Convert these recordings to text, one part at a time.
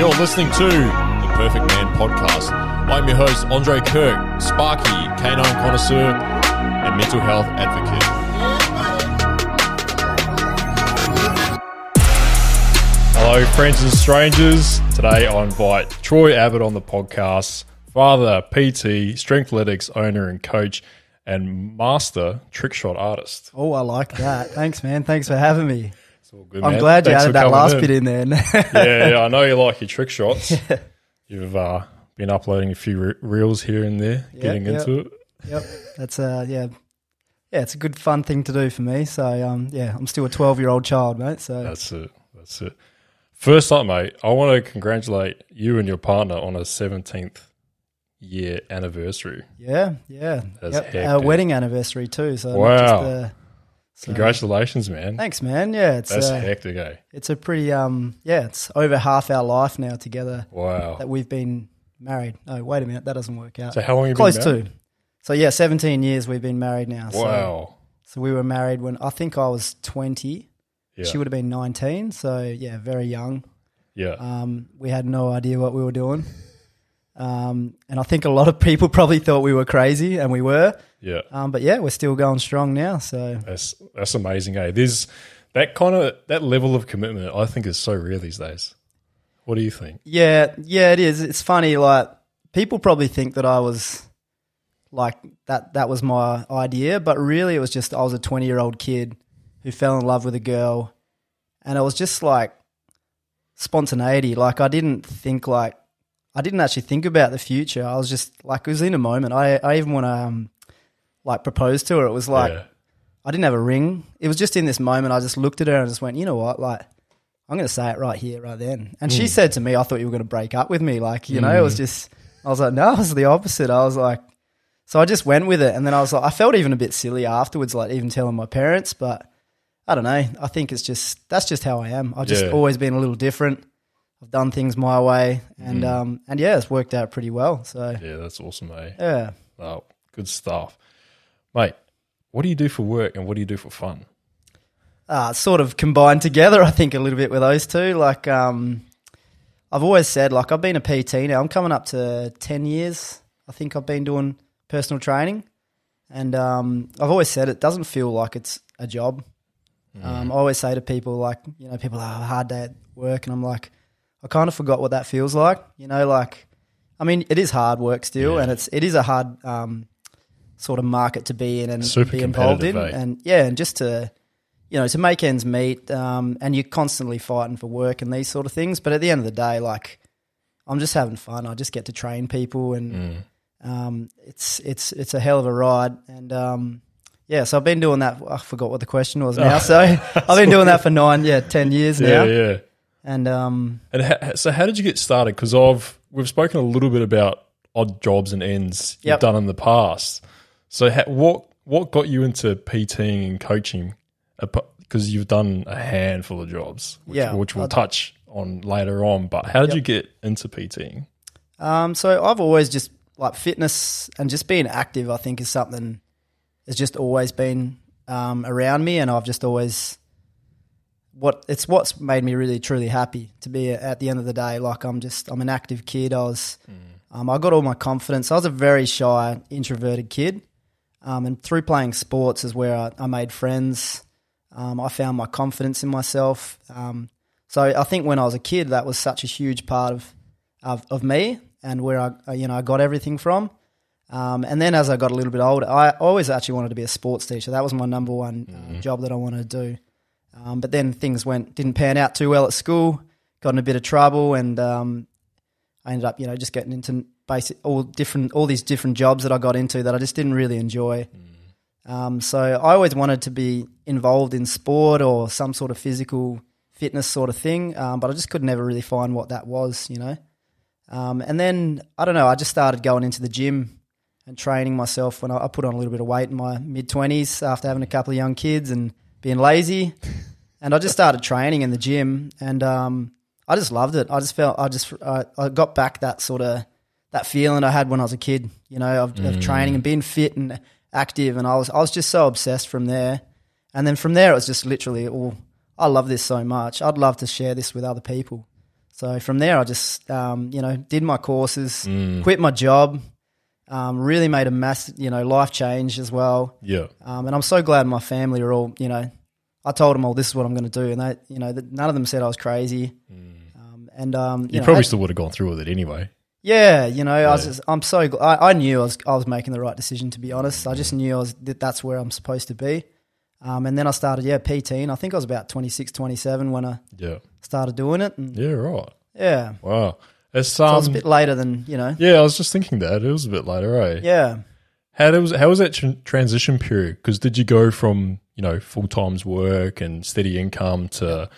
You're listening to the Perfect Man Podcast. I'm your host, Andre Kirk, Sparky, canine connoisseur, and mental health advocate. Hello, friends and strangers. Today I invite Troy Abbott on the podcast, father, PT, Strengthletics owner and coach, and master trick shot artist. Oh, I like that. Thanks, man. Thanks for having me. Good, I'm man. glad you Thanks added that last in. bit in there. yeah, yeah, I know you like your trick shots. You've uh, been uploading a few re- reels here and there, getting yep. into it. yep. That's uh yeah. Yeah, it's a good fun thing to do for me. So um yeah, I'm still a 12-year-old child, mate. So That's it. That's it. First up, mate, I want to congratulate you and your partner on a 17th year anniversary. yeah, yeah. That's Yep. Our wedding anniversary too. So Wow. So- Congratulations, man. Thanks, man. Yeah, it's That's uh, hectic, eh? it's a pretty um yeah, it's over half our life now together Wow. that we've been married. Oh, wait a minute, that doesn't work out. So how long have you Close been married? to. So yeah, 17 years we've been married now. So, Wow. so we were married when I think I was 20. Yeah. She would have been 19, so yeah, very young. yeah. Um, we had no idea what we were doing. Um, and I think a lot of people probably thought we were crazy, and we were. Yeah. Um, but yeah, we're still going strong now. So That's that's amazing, eh? There's that kind of that level of commitment. I think is so rare these days. What do you think? yeah, yeah, it is. It's funny. Like people probably think that I was like that. That was my idea, but really, it was just I was a 20 year old kid who fell in love with a girl, and it was just like spontaneity. Like I didn't think like I didn't actually think about the future. I was just like it was in a moment. I I even want to um, like proposed to her. It was like yeah. I didn't have a ring. It was just in this moment. I just looked at her and just went, you know what, like. I'm going to say it right here, right then. And Hmm. she said to me, I thought you were going to break up with me. Like, you know, it was just, I was like, no, it was the opposite. I was like, so I just went with it. And then I was like, I felt even a bit silly afterwards, like even telling my parents. But I don't know. I think it's just, that's just how I am. I've just Yeah. always been a little different. I've done things my way. And, um, and yeah, it's worked out pretty well. So, Yeah, that's awesome, eh? yeah. Oh, good stuff. Mate, what do you do for work and what do you do for fun? uh, sort of combined together, I think, a little bit with those two. Like, um, I've always said, like, I've been a PT now. I'm coming up to 10 years. I think I've been doing personal training. And um, I've always said it doesn't feel like it's a job. Um, I always say to people, like, you know, people have a hard day at work. And I'm like, I kind of forgot what that feels like. You know, like, I mean, it is hard work still. Yeah. And it's, it is a hard um, sort of market to be in and Super be involved in. competitive, eh? And yeah, and just to, you know, to make ends meet, um, and you're constantly fighting for work and these sort of things. But at the end of the day, like, I'm just having fun. I just get to train people, and Mm. um, it's it's it's a hell of a ride. And um, yeah, so I've been doing that. I forgot what the question was now. So I've been doing that for nine, yeah, ten years Yeah, now. yeah. And um, And ha- so, how did you get started? Because I've we've spoken a little bit about odd jobs and ends you've done in the past. So, ha- what what got you into PTing and coaching? Because you've done a handful of jobs, which, Yeah, which we'll I'd- touch on later on. But how did Yep. you get into PTing? Um, so I've always just like fitness and just being active. I think is something has just always been um, around me, and I've just always what it's what's made me really truly happy to be at the end of the day. Like I'm just I'm an active kid. I was um, I got all my confidence. I was a very shy, introverted kid, um, and through playing sports is where I, I made friends. Um, I found my confidence in myself. Um, so I think when I was a kid, that was such a huge part of of, of me and where I you know I got everything from. Um, and then as I got a little bit older, I always actually wanted to be a sports teacher. That was my number one uh, job that I wanted to do. Um, but then things went didn't pan out too well at school. Got in a bit of trouble, and um, I ended up you know just getting into basic all different all these different jobs that I got into that I just didn't really enjoy. Um, so I always wanted to be involved in sport or some sort of physical fitness sort of thing, um, but I just could never really find what that was, you know. Um, and then I don't know, I just started going into the gym and training myself when I, I put on a little bit of weight in my mid twenties after having a couple of young kids and being lazy, and I just started training in the gym, and um, I just loved it. I just felt I just I, I got back that sort of that feeling I had when I was a kid, you know, of, of training and being fit and active, and I was I was just so obsessed from there. And then from there, it was just literally, oh, I love this so much. I'd love to share this with other people. So from there, I just um, you know did my courses, Mm. quit my job, um, really made a massive, you know life change as well. Yeah. Um, and I'm so glad my family are all, you know, I told them all this is what I'm going to do, and they, you know, none of them said I was crazy. Um, and um, you, Mm. You know, probably I- still would have gone through with it anyway. Yeah, you know, I was just, I'm so, gl- I, I knew I was, I was making the right decision. To be honest, I just knew I was that that's where I'm supposed to be. Um, and then I started, yeah, PT, and I think I was about 26, 27 when I Yeah. started doing it, and Yeah. Right. yeah, Wow. It's so it was a um. bit later than you know, Yeah, I was just thinking that it was a bit later, eh? yeah. How was how was that tr- transition period? Because did you go from you know full times work and steady income to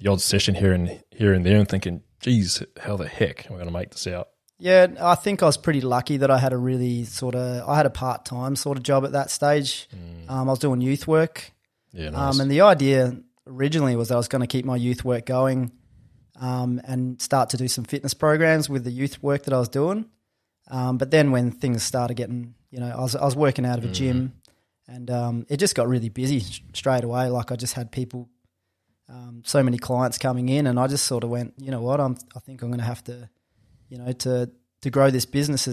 the odd session here and here and there, and thinking, "Geez, how the heck am I going to make this out?" Yeah, I think I was pretty lucky that I had a really sort of I had a part time sort of job at that stage. Um, I was doing youth work, Yeah, nice. um, and the idea originally was that I was going to keep my youth work going, um, and start to do some fitness programs with the youth work that I was doing. Um, but then when things started getting, you know, I was I was working out of a gym, and um, it just got really busy s- straight away. Like I just had people, um, so many clients coming in, and I just sort of went, you know what, I'm I think I'm going to have to, you know, to to grow this business,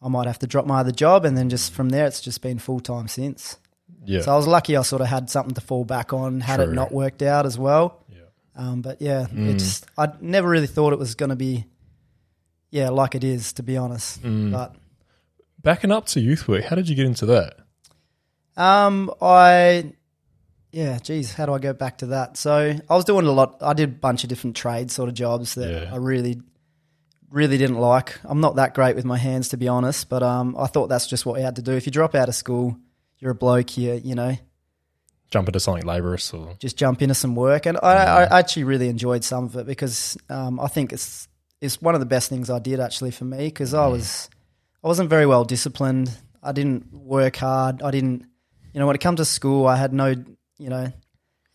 I might have to drop my other job, and then just from there, it's just been full time since. yeah, So I was lucky. I sort of had something to fall back on. Had True. it not worked out as well, yeah, um, but yeah, Mm. it just I never really thought it was going to be, yeah, like it is to be honest. Mm. But Backing up to youth work, how did you get into that? um, I, yeah, geez, how do I go back to that? So I was doing a lot. I did a bunch of different trade sort of jobs that Yeah. I really, really didn't like. I'm not that great with my hands to be honest, but um, I thought that's just what you had to do. If you drop out of school, you're a bloke. You you know, Jump into something laborious or just jump into some work. And I, I actually really enjoyed some of it because um, I think it's it's one of the best things I did actually for me because I was I wasn't very well disciplined. I didn't work hard. I didn't, you know, when it comes to school, I had no, you know,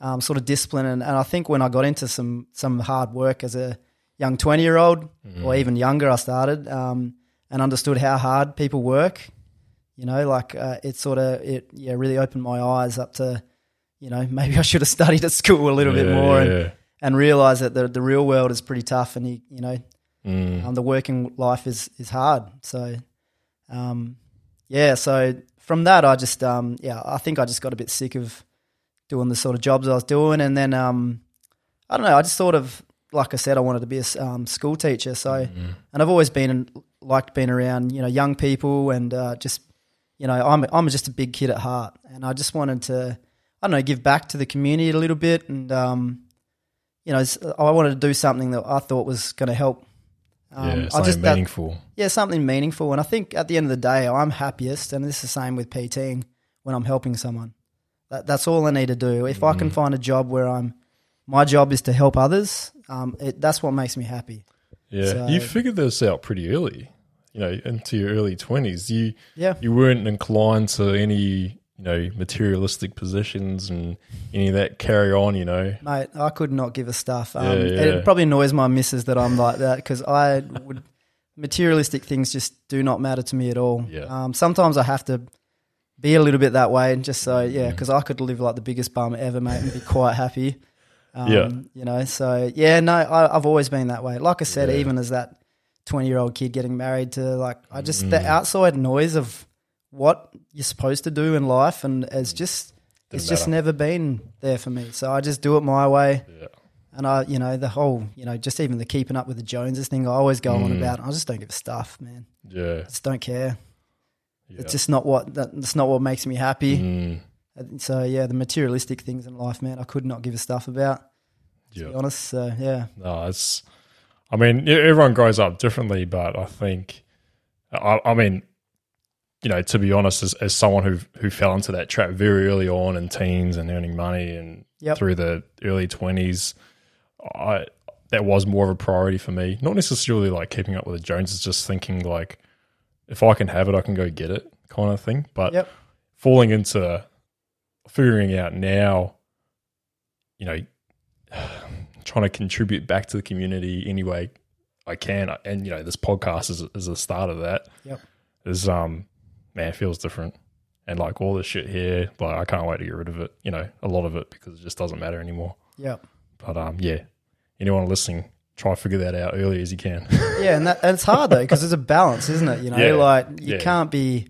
um, sort of discipline. And, and I think when I got into some some hard work as a young twenty year old or even younger, I started um, and understood how hard people work. You know, like uh, it sort of it yeah really opened my eyes up to, you know, maybe I should have studied at school a little bit Yeah, more and yeah. and realize that the the real world is pretty tough and you you know Mm. um, the working life is is hard. So, um, yeah. So from that, I just um, yeah, I think I just got a bit sick of doing the sort of jobs I was doing, and then um, I don't know. I just sort of like I said, I wanted to be a um, school teacher. So, Mm-hmm. and I've always been and liked being around you know young people and uh, just you know I'm I'm just a big kid at heart, and I just wanted to I don't know give back to the community a little bit, and um, you know I wanted to do something that I thought was going to help. Um, yeah, I something just that, meaningful. yeah, something meaningful. And I think at the end of the day, I'm happiest, and this is the same with PTing when I'm helping someone. That, that's all I need to do. If I Mm. can find a job where I'm, my job is to help others. Um, it, that's what makes me happy. Yeah, So- you figured this out pretty early. You know, into your early twenties, you Yeah, you weren't inclined to any you know materialistic positions and any of that carry on. You know, mate, I could not give a stuff. Um, Yeah, yeah. It probably annoys my missus that I'm like that because I would materialistic things just do not matter to me at all. Yeah. Um, sometimes I have to be a little bit that way, and just so yeah, because I could live like the biggest bum ever, mate, and be quite happy. Um, Yeah. you know. So yeah, no, I, I've always been that way. Like I said, Yeah. even as that twenty-year-old kid getting married to like, I just Mm. the outside noise of what you're supposed to do in life, and it's just it's Didn't just matter. never been there for me. So I just do it my way. yeah, And I, you know, the whole, you know, just even the keeping up with the Joneses thing, I always go on Mm. about. I just don't give a stuff, man. yeah, I just don't care. yeah. It's just not what that, that's not what makes me happy. Mm, So yeah, the materialistic things in life, man, I could not give a stuff about. To yeah. be honest, so yeah, No, it's. I mean, everyone grows up differently, but I think, I, I mean, you know, to be honest, as, as someone who who fell into that trap very early on in teens and earning money and Yep. through the early twenties, I that was more of a priority for me. Not necessarily like keeping up with the Joneses, just thinking like, if I can have it, I can go get it, kind of thing. But Yep. falling into figuring out now, you know, trying to contribute back to the community any way I can, and you know, this podcast is is the start of that. Yep. Is um, man, it feels different, and like all this shit here, like I can't wait to get rid of it. You know, a lot of it because it just doesn't matter anymore. yeah, But um, yeah, anyone listening, try to figure that out early as you can. Yeah, and, that, and it's hard though because there's a balance, isn't it? You know, Yeah, like you yeah. can't be,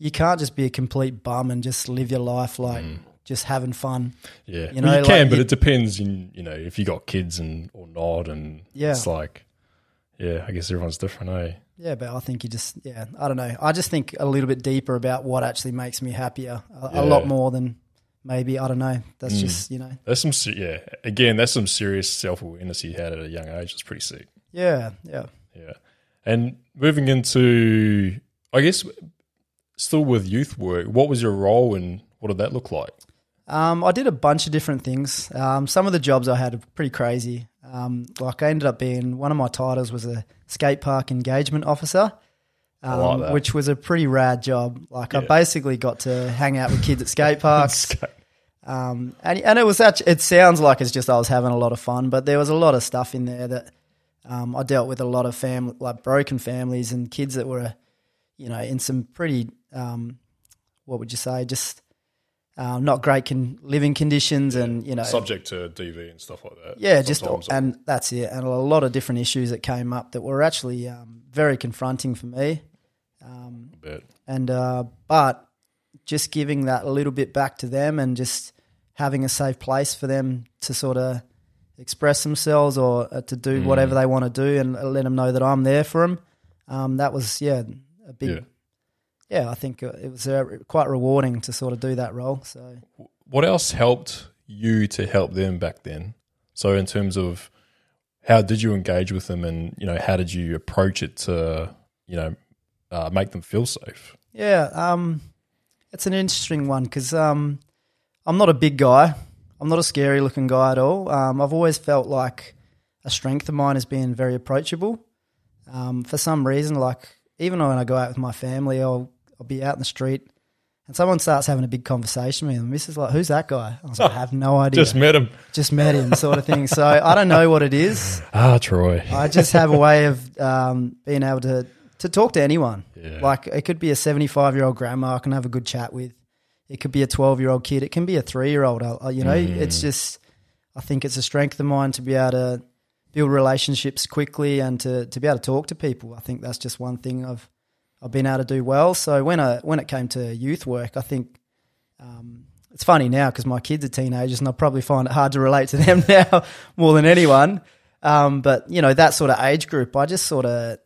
you can't just be a complete bum and just live your life like Mm. just having fun. Yeah, You well, know, you can, but it depends. In you know, if you got kids and or not, and Yeah. it's like, yeah, I guess everyone's different, eh? Yeah, but I think you just, yeah, I don't know. I just think a little bit deeper about what actually makes me happier, a, Yeah. a lot more than maybe I don't know. That's Mm. just you know, That's some, yeah. Again, that's some serious self awareness you had at a young age. It's pretty sick. yeah, yeah. Yeah, and moving into, I guess, still with youth work. What was your role and what did that look like? Um, I did a bunch of different things. Um, some of the jobs I had are pretty crazy. Um, like I ended up being one of my titles was a skate park engagement officer, um, like which was a pretty rad job. Like I basically got to hang out with kids at skate parks. Um, and, and it was actually, it sounds like it's just I was having a lot of fun, but there was a lot of stuff in there that um, I dealt with a lot of family, like broken families and kids that were, you know, in some pretty, um, what would you say, just um, not great con- living conditions, and you know, Subject to DV and stuff like that. yeah, just Sometimes. and that's it, and a lot of different issues that came up that were actually um, very confronting for me. Um, and uh, but just giving that a little bit back to them and just having a safe place for them to sort of express themselves or uh, to do whatever they want to do and let them know that I'm there for them. Um, that was yeah a big Yeah. yeah, I think uh, it was uh, quite rewarding to sort of do that role. So what else helped you to help them back then? So in terms of how did you engage with them, and you know how did you approach it to you know uh, make them feel safe? Yeah, um, it's an interesting one because um, I'm not a big guy. I'm not a scary looking guy at all. Um, I've always felt like a strength of mine is being very approachable. Um, for some reason, like even when I go out with my family, I'll I'll be out in the street and someone starts having a big conversation with me. And this is like, who's that guy? I was like, I have no idea. Just met him. Just met him, sort of thing. So I don't know what it is. Ah, Troy. I just have a way of um, being able to to talk to anyone. Yeah. Like it could be a seventy five year old grandma I can have a good chat with. It could be a twelve year old kid. It can be a three year old. You know, Mm. it's just. I think it's a strength of mine to be able to build relationships quickly and to, to be able to talk to people. I think that's just one thing I've I've been able to do well. So when I when it came to youth work, I think um, it's funny now because my kids are teenagers and I probably find it hard to relate to them now more than anyone. Um, but you know that sort of age group, I just sort of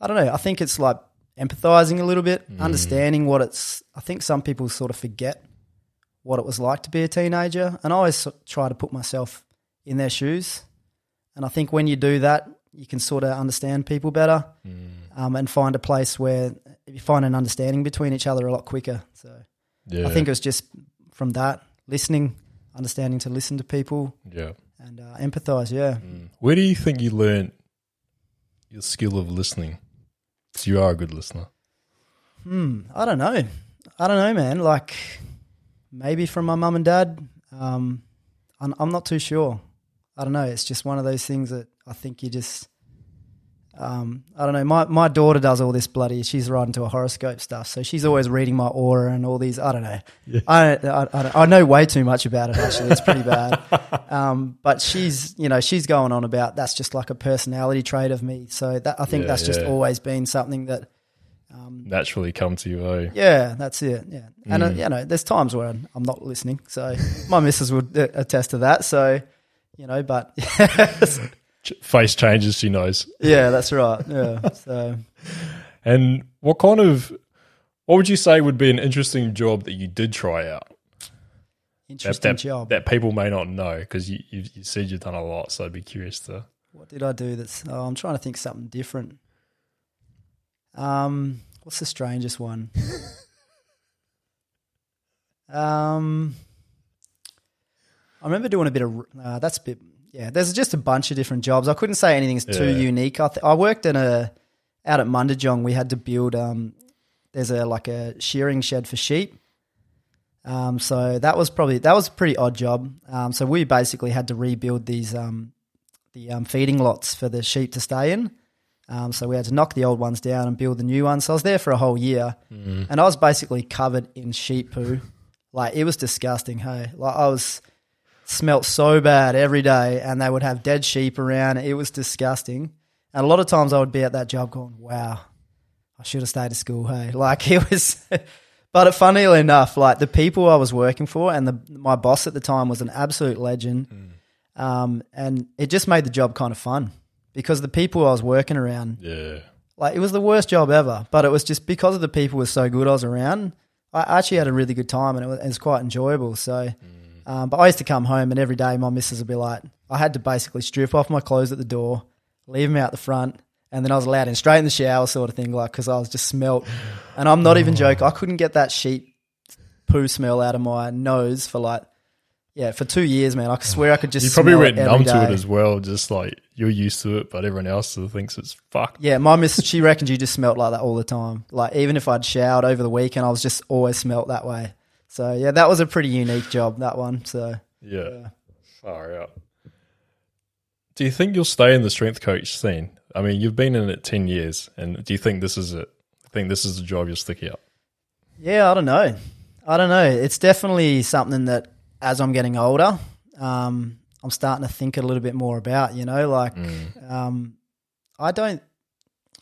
I don't know. I think it's like empathizing a little bit, understanding what it's. I think some people sort of forget what it was like to be a teenager, and I always try to put myself in their shoes. And I think when you do that, you can sort of understand people better um, and find a place where you find an understanding between each other a lot quicker. So Yeah. I think it was just from that listening, understanding to listen to people Yeah. and uh, empathize. Yeah. Where do you think you learned your skill of listening? Because you are a good listener. Hmm. I don't know. I don't know, man. Like maybe from my mum and dad. Um, I'm, I'm not too sure. I don't know. It's just one of those things that I think you just. Um, I don't know. My my daughter does all this bloody. She's right into a horoscope stuff, so she's always reading my aura and all these. I don't know. Yeah. I, I, I, don't- I know way too much about it. Actually, it's pretty bad. Um, but she's you know she's going on about that's just like a personality trait of me. So that I think Yeah, that's just yeah. always been something that Naturally come to you, eh? yeah, that's it. Yeah, and uh, Mm. you know, there's times where I'm I'm not listening. So my missus would uh, attest to that. So you know, but Face changes, she knows. yeah, that's right. Yeah. So And what kind of, what would you say would be an interesting job that you did try out? Interesting that, job. that people may not know because you, you, you said you've done a lot. So I'd be curious to. What did I do? That's oh, I'm trying to think something different. Um, what's the strangest one? um, remember doing a bit of uh, that's a bit. Yeah, there's just a bunch of different jobs. I couldn't say anything's too unique. I, th- I worked in a out at Mundijong. We had to build. Um, there's a like a shearing shed for sheep. Um, so that was probably that was a pretty odd job. Um, so we basically had to rebuild these um, the um, feeding lots for the sheep to stay in. Um, so we had to knock the old ones down and build the new ones. So I was there for a whole year, and I was basically covered in sheep poo. Like it was disgusting. Hey, like I was smelt so bad every day, and they would have dead sheep around. It was disgusting. And a lot of times I would be at that job going, "Wow, I should have stayed at school." Hey, like it was. but funnily enough, like the people I was working for, and the my boss at the time was an absolute legend, um, and it just made the job kind of fun because the people I was working around Yeah. like it was the worst job ever, but it was just because of the people were so good I was around. I actually had a really good time and it was, it was quite enjoyable. So, um, but I used to come home and every day my missus would be like, I had to basically strip off my clothes at the door, leave them out the front, and then I was allowed in straight in the shower, sort of thing, like because I was just smelt. And I'm not even joking. I couldn't get that sheep poo smell out of my nose for like, yeah, for two years, man. I swear I could just. You probably went numb every to it as well, just like you're used to it, but everyone else sort of thinks it's fucked. Yeah, my miss, she reckons you just smelt like that all the time. Like even if I'd showered over the weekend, I was just always smelt that way. So yeah, that was a pretty unique job, that one. So Yeah. Far out. Do you think you'll stay in the strength coach scene? I mean, you've been in it 10 years, and do you think this is it? I think this is the job you're sticking up. yeah, I don't know. I don't know. It's definitely something that as I'm getting older, um, I'm starting to think a little bit more about. You know, like um, I don't.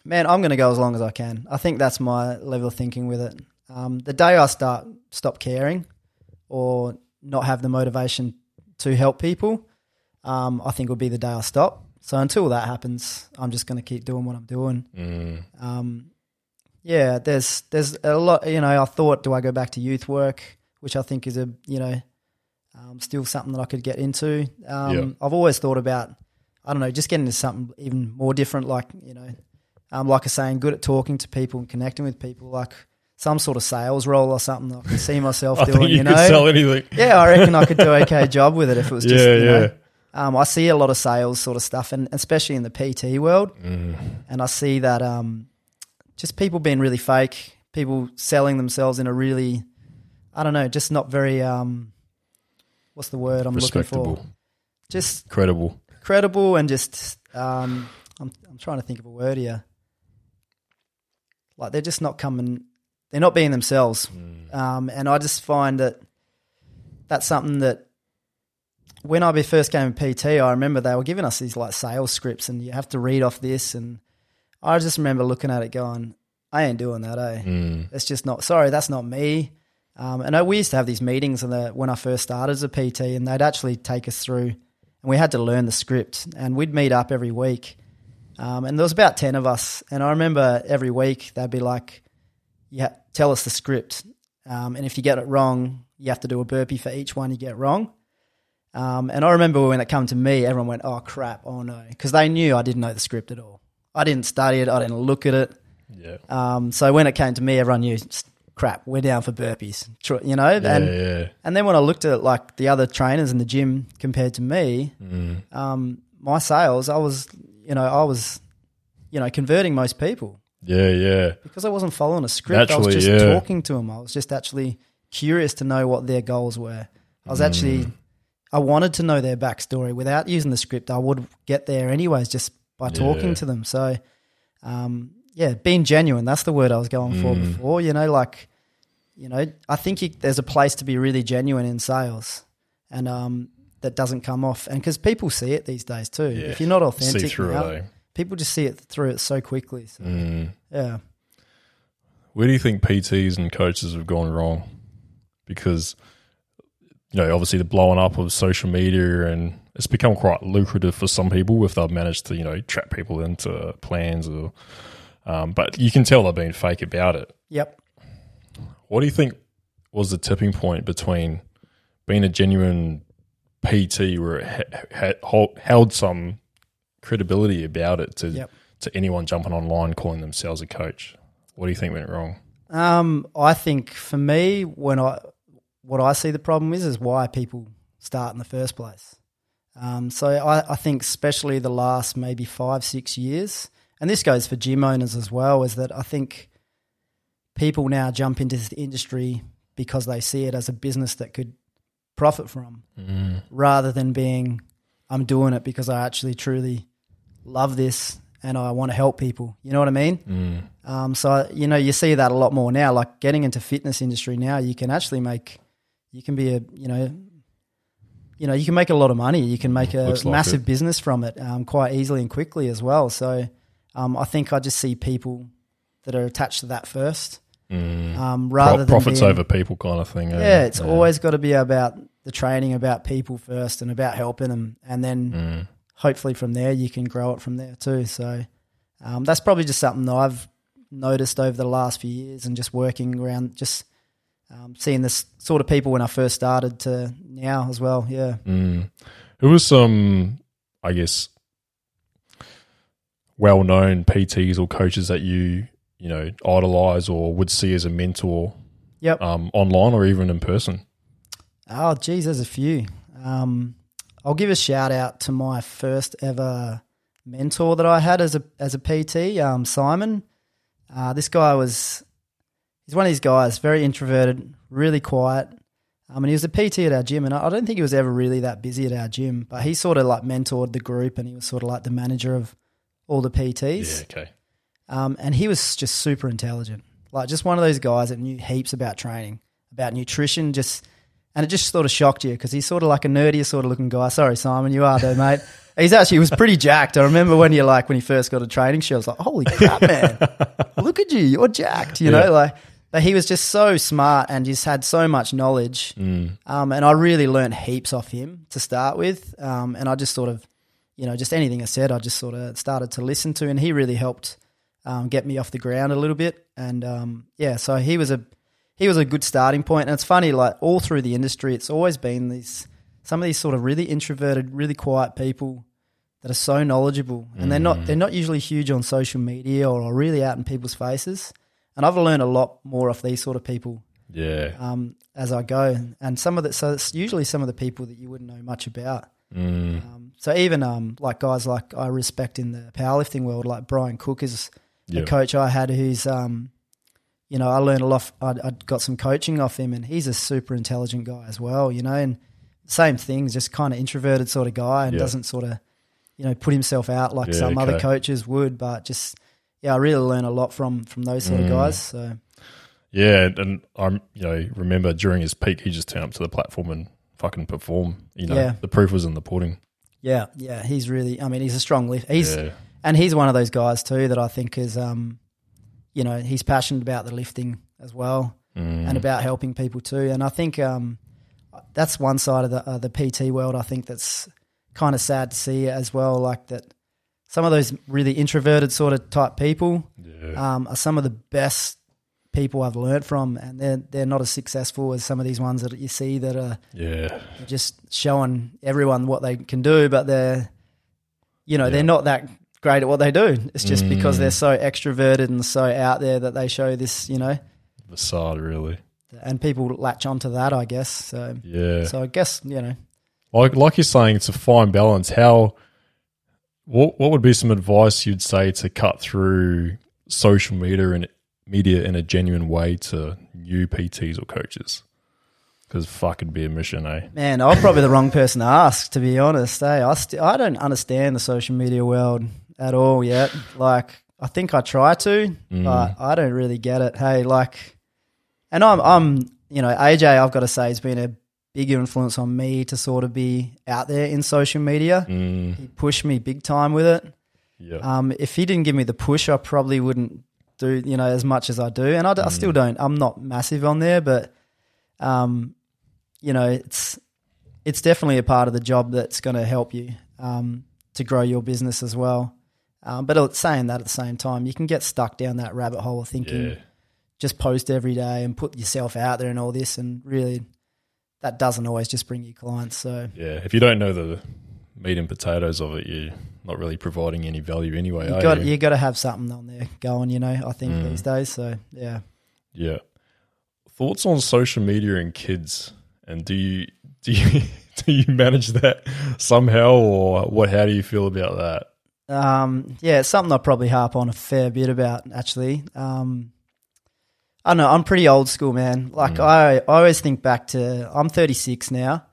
Man, I'm going to go as long as I can. I think that's my level of thinking with it. Um, the day I start stop caring, or not have the motivation to help people, um, I think will be the day I stop. So until that happens, I'm just going to keep doing what I'm doing. Mm. Um, yeah, there's there's a lot. You know, I thought, do I go back to youth work, which I think is a you know um, still something that I could get into. Um, Yeah. I've always thought about, I don't know, just getting into something even more different. Like you know, um, like I saying, good at talking to people and connecting with people. Like some sort of sales role or something. I can see myself doing. you, you could know, sell anything. yeah, I reckon I could do a okay job with it if it was just Yeah, you know, yeah. um, I see a lot of sales sort of stuff, and especially in the PT world, Mm. and I see that um, just people being really fake, people selling themselves in a really, I don't know, just not very, um, what's the word I'm looking Respectable. for? Just Credible. credible and just, um, I'm, I'm trying to think of a word here. Like they're just not coming, they're not being themselves. Um, and I just find that that's something that when I first came in PT, I remember they were giving us these like sales scripts and you have to read off this. And I just remember looking at it going, I ain't doing that, eh? Mm. It's just not, sorry, that's not me. Um, and I, we used to have these meetings in the, when I first started as a PT and they'd actually take us through and we had to learn the script and we'd meet up every week. Um, and there was about 10 of us. And I remember every week they'd be like, yeah, tell us the script. Um, and if you get it wrong, you have to do a burpee for each one you get wrong. Um, and I remember when it came to me, everyone went, oh crap, oh no. Because they knew I didn't know the script at all. I didn't study it, I didn't look at it. Yeah. Um, so when it came to me, everyone knew, crap, we're down for burpees, you know? Yeah, and, yeah. and then when I looked at like the other trainers in the gym compared to me, Mm. um, my sales, I was, you know, I was, you know, converting most people Yeah, yeah. because I wasn't following a script. I was just yeah. talking to them. I was just actually curious to know what their goals were. I was Mm. actually, I wanted to know their backstory without using the script. I would get there anyways just by talking Yeah. to them. So, um, yeah, being genuine. That's the word I was going for Mm. before. You know, like, you know, I think you, there's a place to be really genuine in sales, and um, that doesn't come off. And because people see it these days too. Yeah. If you're not authentic, See through now, it, eh? People just see it through it so quickly. So, Mm. yeah. Where do you think PTs and coaches have gone wrong? Because, you know, obviously the blowing up of social media and it's become quite lucrative for some people if they've managed to, you know, trap people into plans or, um, but you can tell they've been fake about it. Yep. What do you think was the tipping point between being a genuine PT where it ha- ha- held some credibility about it to, Yep. to anyone jumping online calling themselves a coach? What do you think went wrong? Um, I think for me, when I what I see the problem is is why people start in the first place. Um, so I, I think especially the last maybe five six years, and this goes for gym owners as well, is that I think people now jump into this industry because they see it as a business that could profit from, Mm. rather than being I'm doing it because I actually truly love this and I want to help people. You know what I mean? Mm. Um, so you know you see that a lot more now. Like getting into fitness industry now, you can actually make, you can be a you know, you know, you can make a lot of money. You can make a Looks massive business from it um, quite easily and quickly as well. So um, I think I just see people that are attached to that first, um, rather Pro- than profits being- over people kind of thing. eh? Yeah, it's always got to be about the training, about people first, and about helping them, and then Mm. Hopefully from there you can grow it from there too. So um, that's probably just something that I've noticed over the last few years, and just working around, just um, seeing this sort of people when I first started to now as well. Yeah. Mm. Who was some, I guess, well-known PTs or coaches that you you know idolize or would see as a mentor Yep. um, online or even in person? Oh, geez, there's a few. Um, I'll give a shout out to my first ever mentor that I had as a as a PT, um, Simon. Uh, this guy was he's one of these guys, very introverted, really quiet. Um, and he was a PT at our gym, and I I don't think he was ever really that busy at our gym, but he sort of like mentored the group, and he was sort of like the manager of all the PTs. Yeah, okay. Um, and he was just super intelligent, like just one of those guys that knew heaps about training, about nutrition. Just and it just sort of shocked you because he's sort of like a nerdier sort of looking guy. Sorry, Simon, you are though, mate. He's actually he was pretty jacked. I remember when you like when he first got a training show, I was like, holy crap, man, look at you, you're jacked. You Yeah. know, like. But he was just so smart and just had so much knowledge. Mm. Um, and I really learned heaps off him to start with. Um, and I just sort of, you know, just anything I said, I just sort of started to listen to. And he really helped um, get me off the ground a little bit. And um, yeah, so he was a he was a good starting point. And it's funny, like all through the industry, it's always been these some of these sort of really introverted, really quiet people that are so knowledgeable, and they're not they're not usually huge on social media or are really out in people's faces. And I've learned a lot more off these sort of people Yeah. um, as I go. And some of the so it's usually some of the people that you wouldn't know much about. Mm. Um, so even um, like guys like I respect in the powerlifting world, like Brian Cook is Yeah. a coach I had who's, um, you know, I learned a lot. I, got some coaching off him, and he's a super intelligent guy as well. You know, and same thing, just kind of introverted sort of guy, and Yeah. doesn't sort of, you know, put himself out like Yeah, some other coaches would. But just yeah, I really learned a lot from from those sort of Mm. guys. So Yeah, and I'm you know remember during his peak, he just turned up to the platform and fucking perform. You know, Yeah. the proof was in the pudding. yeah, yeah, he's really. I mean, he's a strong lift. He's and he's one of those guys too that I think is, um, you know, he's passionate about the lifting as well Mm. and about helping people too. And I think um, that's one side of the uh, the PT world. I think that's kind of sad to see as well. Like that, some of those really introverted sort of type people yeah. um, are some of the best people I've learned from, and they're they're not as successful as some of these ones that you see that are yeah, just showing everyone what they can do, but they're, you know, Yeah. they're not that great at what they do. It's just because Mm. they're so extroverted and so out there that they show this, you know, facade really. and people latch onto that, I guess. So, Yeah, so I guess you know, like like you're saying, it's a fine balance. How what what would be some advice you'd say to cut through social media and media in a genuine way to new PTs or coaches? Because fuck, it'd be a mission, eh? man, I'm probably the wrong person to ask, to be honest. Hey, I st- I don't understand the social media world at all yet. Like, I think I try to, Mm. but I don't really get it. Hey, like, and I'm, I'm, you know, AJ, I've got to say, has been a big influence on me to sort of be out there in social media. Mm, He pushed me big time with it. yeah, Um, if he didn't give me the push, I probably wouldn't do, you know, as much as I do. And I still don't. I'm not massive on there, but, um, you know, it's it's definitely a part of the job that's going to help you um, to grow your business as well. Um, but saying that at the same time, you can get stuck down that rabbit hole of thinking yeah, just post every day and put yourself out there and all this, and really, that doesn't always just bring you clients. So yeah. If you don't know the meat and potatoes of it, you're not really providing any value anyway. you got you? you got to have something on there going. You know, I think Mm. these days. So yeah. Yeah. Thoughts on social media and kids, and do you do you do you manage that somehow, or what? How do you feel about that? Um, yeah, it's something I probably harp on a fair bit about actually. Um, I don't know. I'm pretty old school, man. Like I, I always think back to. I'm 36 now.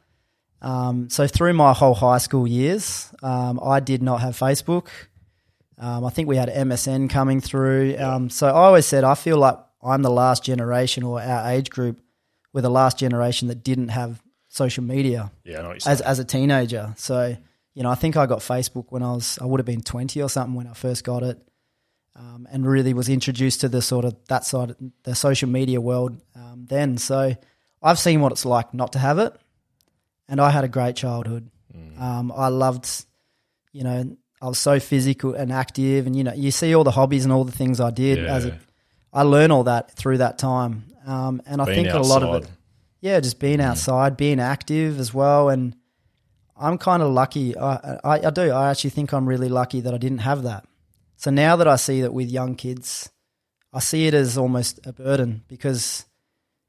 Um, so through my whole high school years, um, I did not have Facebook. Um, I think we had MSN coming through. Um, so I always said I feel like I'm the last generation or our age group, we're the last generation that didn't have social media Yeah, I know what you're as as a teenager. So you know, I think I got Facebook when I was I would have been twenty or something when I first got it, um, and really was introduced to the sort of that side of the social media world um, then. So I've seen what it's like not to have it, and I had a great childhood. Mm. Um, I loved, you know, I was so physical and active, and you know, you see all the hobbies and all the things I did as a Yeah. I learned all that through that time. Um, and I Being think a lot of it, yeah, just being outside, being active as well. And I'm kind of lucky. I, I, I do. I actually think I'm really lucky that I didn't have that. So now that I see that with young kids, I see it as almost a burden because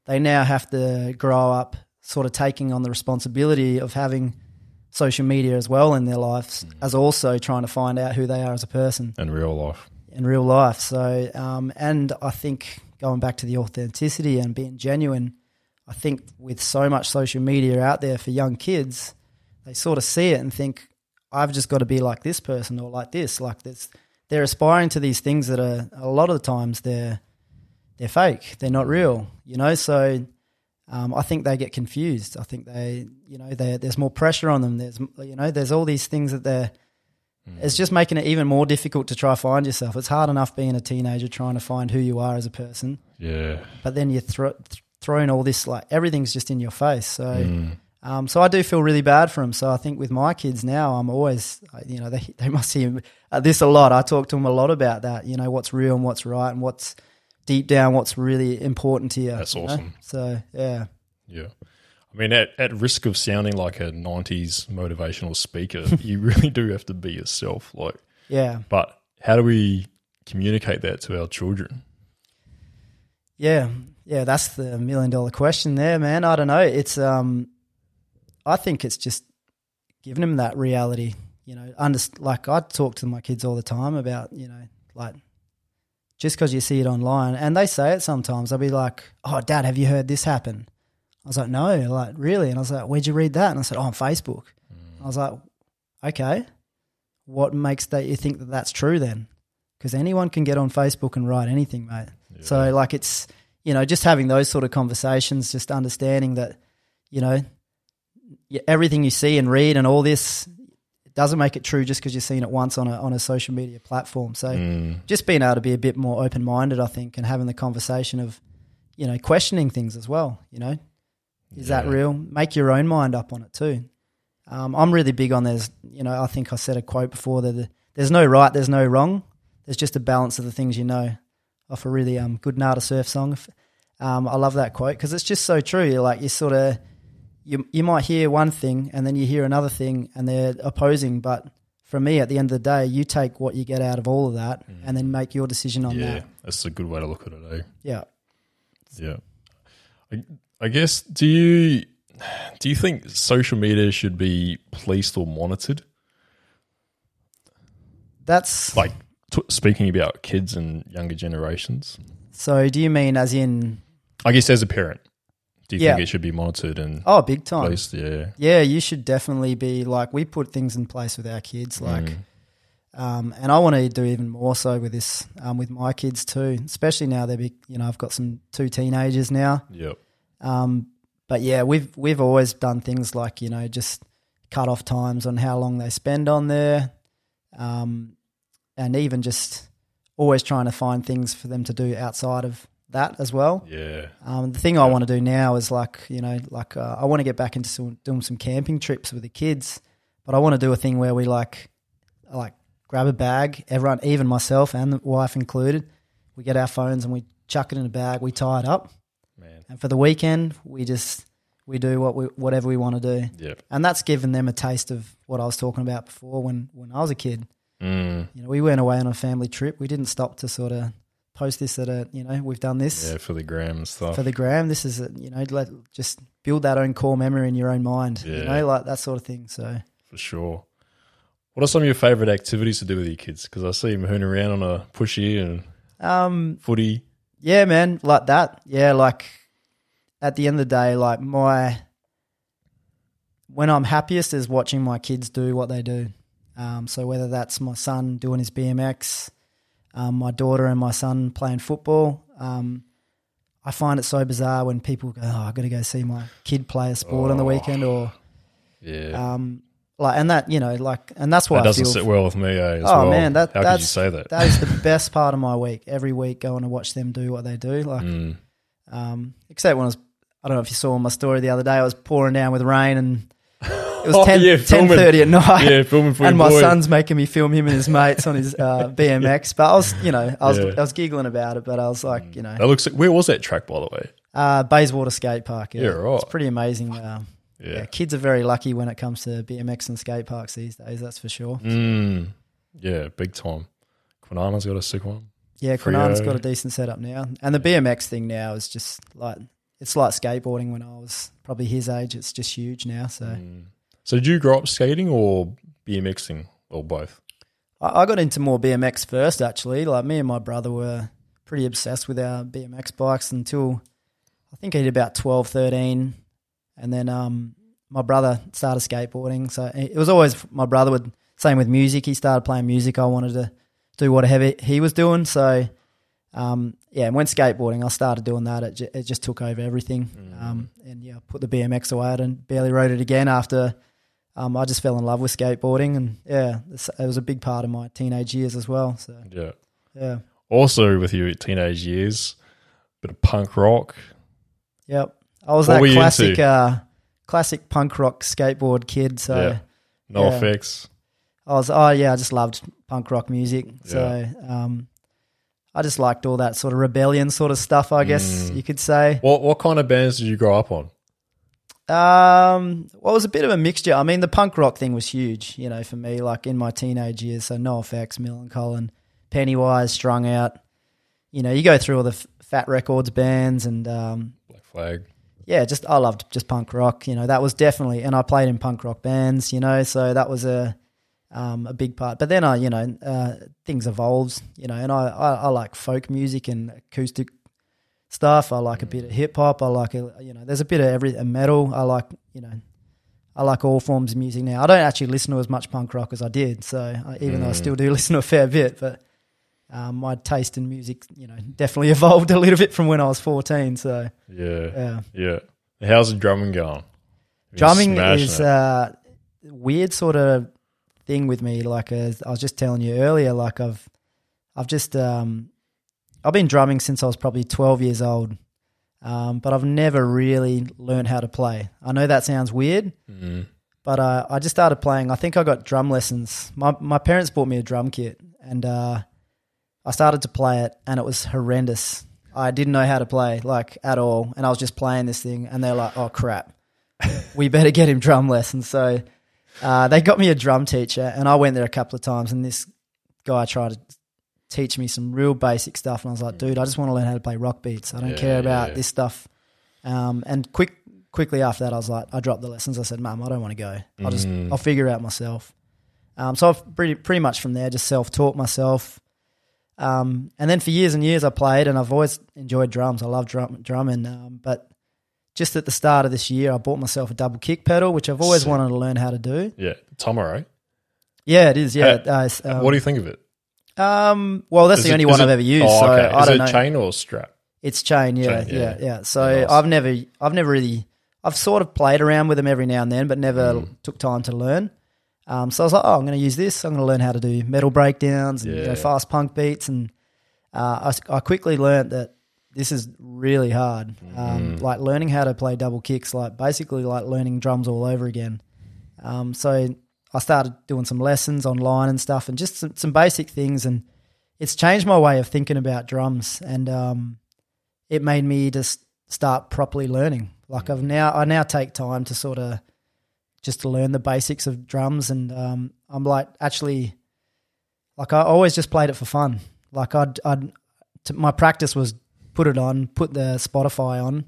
they now have to grow up sort of taking on the responsibility of having social media as well in their lives, as also trying to find out who they are as a person in real life. in real life. So, um, and I think going back to the authenticity and being genuine, I think with so much social media out there for young kids, they sort of see it and think, I've just got to be like this person or like this, like this. They're aspiring to these things that are a lot of the times they're they're fake, they're not real, you know. So um, I think they get confused. I think they, you know, they, there's more pressure on them. There's, you know, there's all these things that they're it's just making it even more difficult to try find yourself. It's hard enough being a teenager trying to find who you are as a person, Yeah. but then you're thro- th- throwing all this like everything's just in your face. So, Mm. Um, so I do feel really bad for them. So I think with my kids now, I'm always, uh, you know, they they must hear uh, this a lot. I talk to them a lot about that. You know, what's real and what's right, and what's deep down, what's really important to you. That's you know? awesome. So yeah, Yeah. I mean, at, at risk of sounding like a 90s motivational speaker, you really do have to be yourself. Like, yeah, but how do we communicate that to our children? Yeah, yeah, that's the million dollar question there, man. I don't know. It's um, I think it's just giving them that reality. You know, under, like I talk to my kids all the time about you know like just because you see it online, and they say it sometimes. They'll be like, "Oh, Dad, have you heard this happen?" I was like, "No," like really, and I was like, "Where'd you read that?" And I said, "Oh, on Facebook." Mm. I was like, "Okay, what makes that you think that that's true then?" Because anyone can get on Facebook and write anything, mate. So like it's you know just having those sort of conversations, just understanding that you know everything you see and read and all this doesn't make it true just because you've seen it once on a on a social media platform. So Mm. just being able to be a bit more open minded, I think, and having the conversation of you know questioning things as well. You know, is that real? Make your own mind up on it too. Um, I'm really big on there's you know I think I said a quote before that the- there's no right, there's no wrong. There's just a balance of the things you know. Off a really um, good Nada Surf song. Um, I love that quote because it's just so true. You're like you sort of you you might hear one thing and then you hear another thing and they're opposing, but for me, at the end of the day, you take what you get out of all of that and then make your decision on that. Yeah, that. that's a good way to look at it, eh? Yeah. Yeah. I, I guess do you do you think social media should be policed or monitored? That's Like t- speaking about kids and younger generations. so. Do you mean as in? I guess as a parent, do you Yeah. think it should be monitored and Oh, big time. policed? Yeah. Yeah, you should definitely be like we put things in place with our kids, like, Mm. um, and I want to do even more so with this, um, with my kids too. Especially now they're, big, you know, I've got some two teenagers now. Yep. Um, but yeah, we've we've always done things like you know just cut off times on how long they spend on there, um, and even just always trying to find things for them to do outside of that as well. Yeah. Um, the thing I want to do now is like you know like uh, I want to get back into some, doing some camping trips with the kids, but I want to do a thing where we like like grab a bag, everyone, even myself and the wife included, we get our phones and we chuck it in a bag, we tie it up, Man. and for the weekend we just we do what we whatever we want to do, Yep. and that's given them a taste of what I was talking about before when when I was a kid. Mm. You know, we went away on a family trip. We didn't stop to sort of post this at a you know we've done this Yeah, for the gram stuff. for the gram. This is a, you know let just build that own core memory in your own mind. You know, like that sort of thing. So for sure. What are some of your favorite activities to do with your kids? Because I see them hooning around on a pushy and um, footy. Yeah, man, like that. Yeah, like at the end of the day, like my when I'm happiest is watching my kids do what they do. Um, so whether that's my son doing his BMX, um, my daughter and my son playing football, um, I find it so bizarre when people go, "Oh, I got to go see my kid play a sport on the Oh. weekend," or Yeah. um, like, and that you know, like, and that's why that I doesn't feel. sit well with me, eh? As oh well. man, that How could that's you say that? that is the best part of my week. Every week, going to watch them do what they do. Like, Mm. um, except when I was, I don't know if you saw my story the other day. I was pouring down with rain and. It was Oh, 10, yeah, filming. 10.30 at night. Yeah, filming for and my boy. son's making me film him and his mates on his uh, BMX. But I was, you know, I was, Yeah. I was giggling about it. But I was like, you know, That looks. Where was that track, by the way? uh, Bayswater Skate Park. Yeah, right. It's pretty amazing. Yeah. yeah. kids are very lucky when it comes to BMX and skate parks these days. That's for sure. Mm. Yeah, big time. Kwinana's got a sick one. Yeah, Kwinana's got a decent setup now, and the BMX thing now is just like it's like skateboarding when I was probably his age. It's just huge now. So Mm. So did you grow up skating or BMXing or both? I, I got into more BMX first. Actually, like me and my brother were pretty obsessed with our BMX bikes until I think he did about 12, 13. and then um, my brother started skateboarding. So it was always my brother would same with music. He started playing music. I wanted to do whatever he was doing. So um, yeah, and when skateboarding, I started doing that. It, ju- it just took over everything. Um, and yeah, put the BMX away and barely rode it again after. Um, I just fell in love with skateboarding, and yeah, it was a big part of my teenage years as well. So Yeah. yeah, Also, with your teenage years, bit of punk rock. yep. I was What that classic, uh, classic punk rock skateboard kid. So Yeah. No Yeah. effects. I was, oh yeah, I just loved punk rock music. So um, I just liked all that sort of rebellion sort of stuff. I guess Mm. you could say. What what kind of bands did you grow up on? Um, well, it was a bit of a mixture. I mean, the punk rock thing was huge, you know, for me, like in my teenage years. So NoFX, Millencolin, Pennywise, Strung Out. You know, you go through all the F- Fat Wreck Chords bands and, um, Black Flag. yeah, just I loved just punk rock. You know, that was definitely, and I played in punk rock bands. You know, so that was a um, a big part. But then I, you know, uh, things evolves. You know, and I, I I like folk music and acoustic stuff. I like a bit of hip hop. I like a, you know, there's a bit of every a metal. I like you know. I like all forms of music now. I don't actually listen to as much punk rock as I did, so I, even though I Mm. still do listen to a fair bit, but um, my taste in music, you know, definitely evolved a little bit from when I was 14. So Yeah. yeah, Yeah. How's the drumming going? Drumming is a uh, weird sort of thing with me. Like as I was just telling you earlier, like I've I've just um, I've been drumming since I was probably twelve years old, um, but I've never really learned how to play. I know that sounds weird, Mm. but uh, I just started playing. I think I got drum lessons. My my parents bought me a drum kit, and uh, I started to play it, and it was horrendous. I didn't know how to play like at all, and I was just playing this thing, and they're like, "Oh crap, we better get him drum lessons." So uh, they got me a drum teacher, and I went there a couple of times, and this guy tried to teach me some real basic stuff, and I was like, "Dude, I just want to learn how to play rock beats. I don't Yeah, care about yeah. this stuff." Um, and quick, quickly after that, I was like, I dropped the lessons. I said, "Mum, I don't want to go. I'll just, Mm. I'll figure it out myself." Um, so I've pretty, pretty much from there just self taught myself. Um, and then for years and years I played, and I've always enjoyed drums. I love drum, drumming. Um, but just at the start of this year, I bought myself a double kick pedal, which I've always Sick. wanted to learn how to do. Yeah. Tomorrow. Yeah, it is. Yeah. Hey, uh, um, what do you think of it? Um, well, that's Is the it- only one it- I've ever used. Oh, so okay. I Is don't it know. chain or strap? It's chain, yeah, Chain, yeah, yeah. yeah, So Nice. I've never, I've never really, I've sort of played around with them every now and then, but never Mm. took time to learn. Um, so I was like, oh, I'm going to use this. I'm going to learn how to do metal breakdowns and you know, fast punk beats, and uh, I I, quickly learned that this is really hard. Um, Mm. Like learning how to play double kicks, like basically like learning drums all over again. Um, so I started doing some lessons online and stuff, and just some, some basic things, and it's changed my way of thinking about drums, and um, it made me just start properly learning. Like I've now, I now take time to sort of just to learn the basics of drums, and um, I'm like actually, like I always just played it for fun. Like I'd, I'd, t- my practice was put it on, put the Spotify on,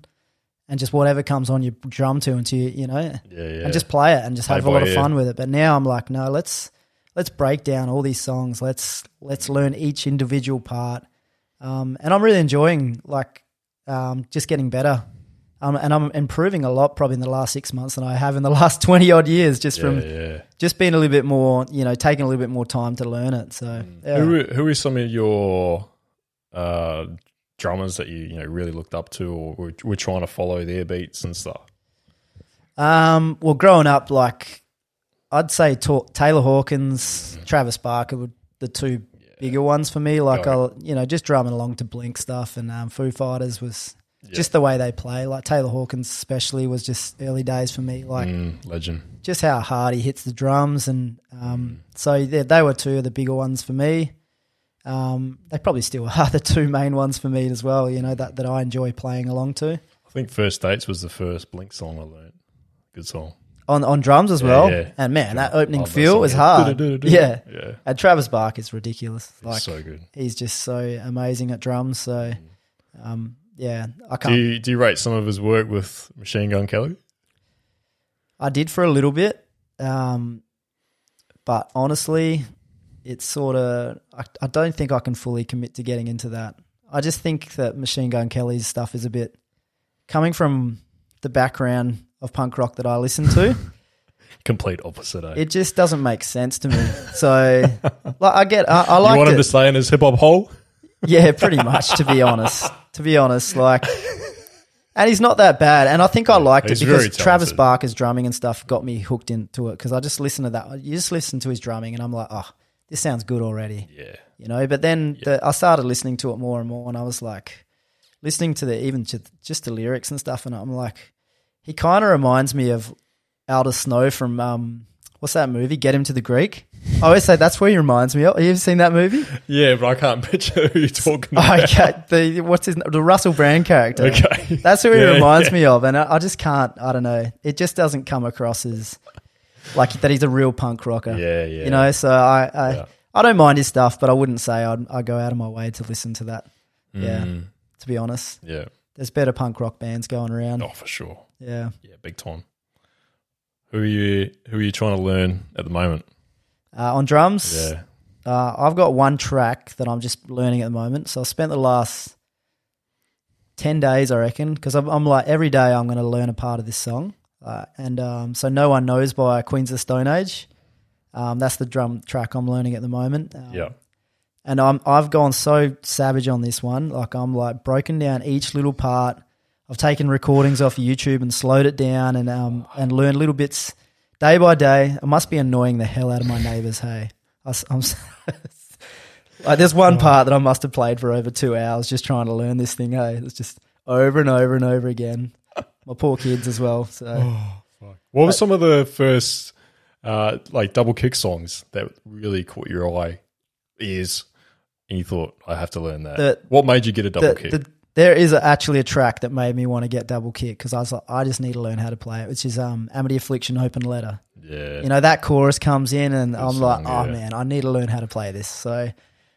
and just whatever comes on, you drum to until you, you know, Yeah, yeah. and just play it and just Play have a lot of fun with it. But now I'm like, no, let's let's break down all these songs. Let's let's learn each individual part. Um, and I'm really enjoying like um, just getting better. Um, and I'm improving a lot probably in the last six months than I have in the last 20 odd years just yeah, from yeah. just being a little bit more, you know, taking a little bit more time to learn it. So, yeah. Who who are some of your uh, drummers that you you know really looked up to, or were, were trying to follow their beats and stuff? Um, well, growing up, like I'd say Ta- Taylor Hawkins, Travis Barker were the two bigger ones for me. Like I, you know, just drumming along to Blink stuff and um, Foo Fighters was just the way they play. Like Taylor Hawkins, especially, was just early days for me. Like Mm, legend. just how hard he hits the drums, and um, so yeah, they were two of the bigger ones for me. Um, they probably still are the two main ones for me as well. You know that that I enjoy playing along to I think First Dates was the first Blink song I learned. Good song. on on drums as Yeah, well. yeah. And man, that opening Love feel was hard. Yeah, Yeah. and Travis Bark is ridiculous. Like so good. he's just so amazing at drums. So um, yeah, I can't. you, do you rate some of his work with Machine Gun Kelly? I did for a little bit, um, but honestly, it's sort of. I, I don't think I can fully commit to getting into that. I just think that Machine Gun Kelly's stuff is a bit coming from the background of punk rock that I listen to. Complete opposite. Eh? it just doesn't make sense to me. So, like, I get. I, I you like want him it. to stay in his hip hop hole? Yeah, pretty much. To be honest, to be honest, like, and he's not that bad. And I think I liked he's it because Travis. Barker's drumming and stuff got me hooked into it. Because I just listen to that. You just listen to his drumming, and I'm like, oh, this sounds good already. Yeah. You know. But then the, I started listening to it more and more, and I was like, listening to the even to just the lyrics and stuff, and I'm like, he kind of reminds me of Aldous Snow from um, what's that movie? Get him to the Greek. I always say that's where he reminds me of. Have you ever seen that movie? Yeah, but I can't picture who you're talking about. okay, the what's his the Russell Brand character. Okay. That's who he Yeah, reminds yeah. me of, and I, I just can't. I don't know. It just doesn't come across as like that. He's a real punk rocker. Yeah, yeah. You know, so I I, Yeah. I don't mind his stuff, but I wouldn't say I'd I go out of my way to listen to that. Yeah, Mm, to be honest, yeah. there's better punk rock bands going around. Oh, for sure. Yeah, Yeah, big time. Who are you? Who are you trying to learn at the moment? uh, on drums. Yeah. Uh, I've got one track that I'm just learning at the moment. So I spent the last 10 days, I reckon, because I'm, I'm like, every day I'm going to learn a part of this song. Uh, and um, so No One Knows by Queens of the Stone Age. Um, that's the drum track I'm learning at the moment. Um, Yeah. And I'm, I've gone so savage on this one. Like, I'm like broken down each little part. I've taken recordings off YouTube and slowed it down and, um, and learned little bits day by day. It must be annoying the hell out of my neighbors, hey. I, am like, there's one part that I must have played for over two hours just trying to learn this thing, hey. It's just over and over and over again. My poor kids as well. So What were some of the first uh, like double kick songs that really caught your eye, ears, and you thought I have to learn that? The- what made you get a double the, kick? the, there is a, actually a track that made me want to get double kick because I was like, I just need to learn how to play it, which is um, Amity Affliction Open Letter. yeah, You know, that chorus comes in and I'm song, like, oh yeah. man, I need to learn how to play this. So,